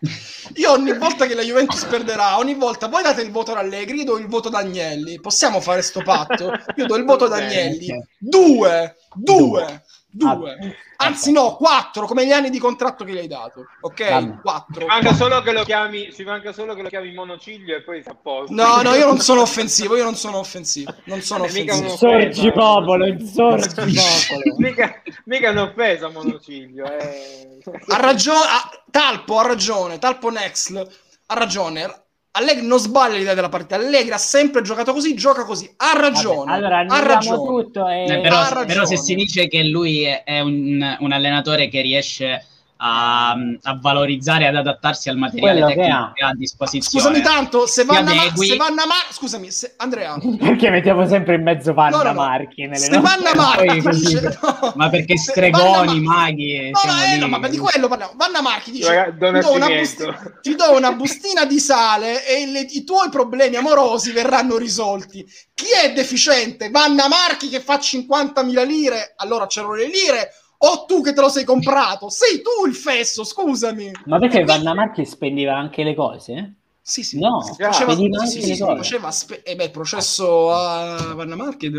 Io ogni volta che la Juventus perderà, ogni volta voi date il voto ad Allegri, io do il voto ad Agnelli. Possiamo fare sto patto? Io do il voto ad Agnelli. ok. Due, due, Ah, due. Anzi no, quattro, come gli anni di contratto che gli hai dato. Ok? Vabbè. Quattro. Ci manca solo che lo chiami, ci manca solo che lo chiami monociglio e poi sta a posto. No, no, io non sono offensivo, io non sono offensivo. Non sono offensivo. Insorgi popolo, insorgi popolo. mica, mica un'offesa monociglio. eh. Ha ragione, ha- Talpo ha ragione, Talpo Nexl ha ragione. Allegri non sbaglia l'idea della partita. Allegri ha sempre giocato così, gioca così. Ha ragione. Vabbè, allora ha ragione. tutto e... Eh, però, ha però ragione. se si dice che lui è, è un, un allenatore che riesce a, a valorizzare, ad adattarsi al materiale Quello che tecnico ha. che ha a disposizione. Scusami tanto, se Vanna, Ma- adegui. se Vanna Mar- scusami, se- Andrea, Perché mettiamo sempre in mezzo Vanna No, no, no. Marchi nelle se Vanna nostre- Marchi no, Ma perché stregoni, Vanna Ma- maghi, No, siamo no, eh, lì. no, ma di quello parliamo. Vanna Marchi dice: Raga, ti do, bustina, ti do una bustina di sale e le- i tuoi problemi amorosi verranno risolti. Chi è deficiente? Vanna Marchi che fa 50.000 lire, allora c'erano le lire, o tu che te lo sei comprato? Sei tu il fesso, scusami. Ma perché Vanna Marchi spendeva anche le cose? Sì, sì. No, faceva, spediva sì, anche sì, le sì, cose. faceva spe- eh beh, il processo a Vanna Marchi.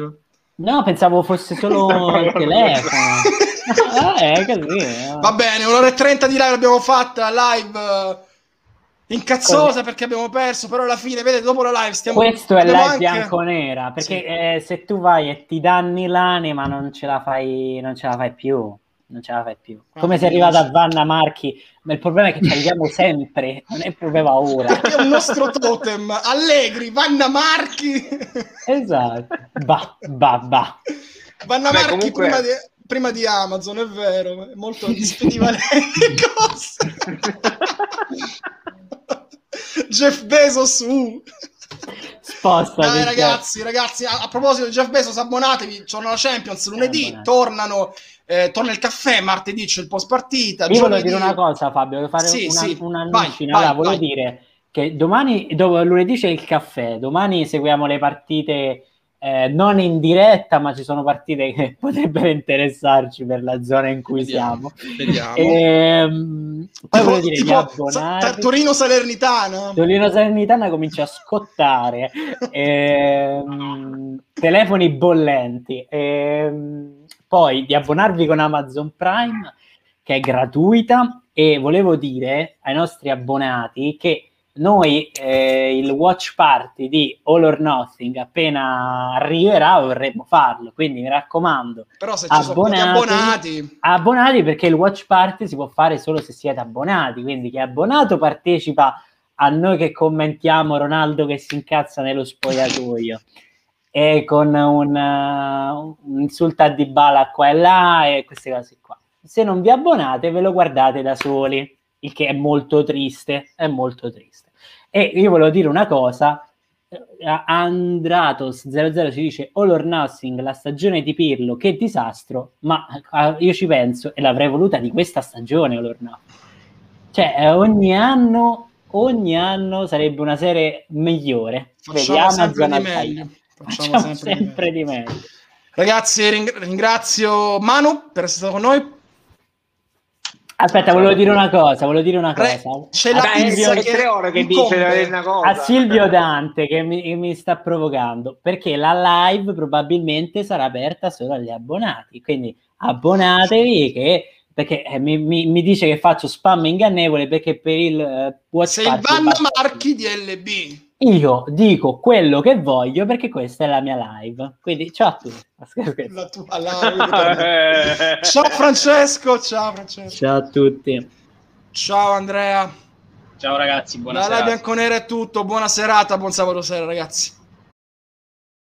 No, pensavo fosse solo il telefono. Ah, è così. eh. Va bene, un'ora e trenta di live l'abbiamo fatta, live incazzosa perché abbiamo perso, però alla fine, vedete, dopo la live stiamo... Questo è live anche- bianconera, perché Sì. eh, se tu vai e ti danni l'anima non ce la fai, non ce la fai più. Non ce la fai più. Ah, Come sei quindi arrivato a Vanna Marchi? Ma il problema è che ci arriviamo sempre, non è il problema ora. Perché è un nostro totem, Allegri, Vanna Marchi, Esatto. Bah, bah, bah. Vanna Beh, Marchi comunque- prima, di, prima di Amazon, è vero, è molto spediva le cose. Jeff Bezos, uh. Sposta. Dai ragazzi, ragazzi, a, a proposito di Jeff Bezos, abbonatevi, torna la Champions lunedì, abbonati. tornano, eh, torna il caffè, martedì c'è il post partita. Io volevo giovedì- dire una cosa, Fabio, volevo fare Sì, una, sì. una Vai, Allora, volevo dire che domani, dopo, lunedì c'è il caffè, domani seguiamo le partite eh, non in diretta, ma ci sono partite che potrebbero interessarci per la zona in cui Vediamo, siamo. Vediamo. Ehm, poi Tipo- volevo dire tipo abbonati. Sa- Torino Salernitana. Torino Salernitana comincia a scottare, ehm, telefoni bollenti, ehm, poi di abbonarvi con Amazon Prime che è gratuita e volevo dire ai nostri abbonati che noi eh, il watch party di All or Nothing appena arriverà vorremmo farlo, quindi mi raccomando Però se ci sono Abbonati. abbonati, abbonati perché il watch party si può fare solo se siete abbonati, quindi chi è abbonato partecipa a noi che commentiamo Ronaldo che si incazza nello spogliatoio e con un, uh, un insulto a Dybala qua e là e queste cose qua. Se non vi abbonate ve lo guardate da soli, il che è molto triste, è molto triste. E io volevo dire una cosa, eh, Andratos00 ci dice All or Nothing, la stagione di Pirlo, che disastro, ma eh, io ci penso e l'avrei voluta di questa stagione All or Nothing. Cioè, eh, ogni anno, ogni anno sarebbe una serie migliore. facciamo Vedi, sempre di meglio. Facciamo Facciamo sempre, sempre, di meglio. di meglio. Ragazzi, ring- ringrazio Manu per essere stato con noi. Aspetta, volevo dire una cosa, volevo dire una cosa. c'è A la Dai, pizza Silvio- è che tre ore che dice una cosa. a Silvio Dante che mi, che mi sta provocando perché la live probabilmente sarà aperta solo agli abbonati quindi abbonatevi che, perché eh, mi, mi- mi dice che faccio spam ingannevole perché per il eh, watch Sei il Vanna Marchi di LB. Io dico quello che voglio perché questa è la mia live quindi ciao a tutti La tua live. Ciao Francesco, ciao Francesco. ciao a tutti Ciao Andrea. Ciao ragazzi, buona La live serata. bianconera è tutto. Buona serata, buon sabato sera ragazzi.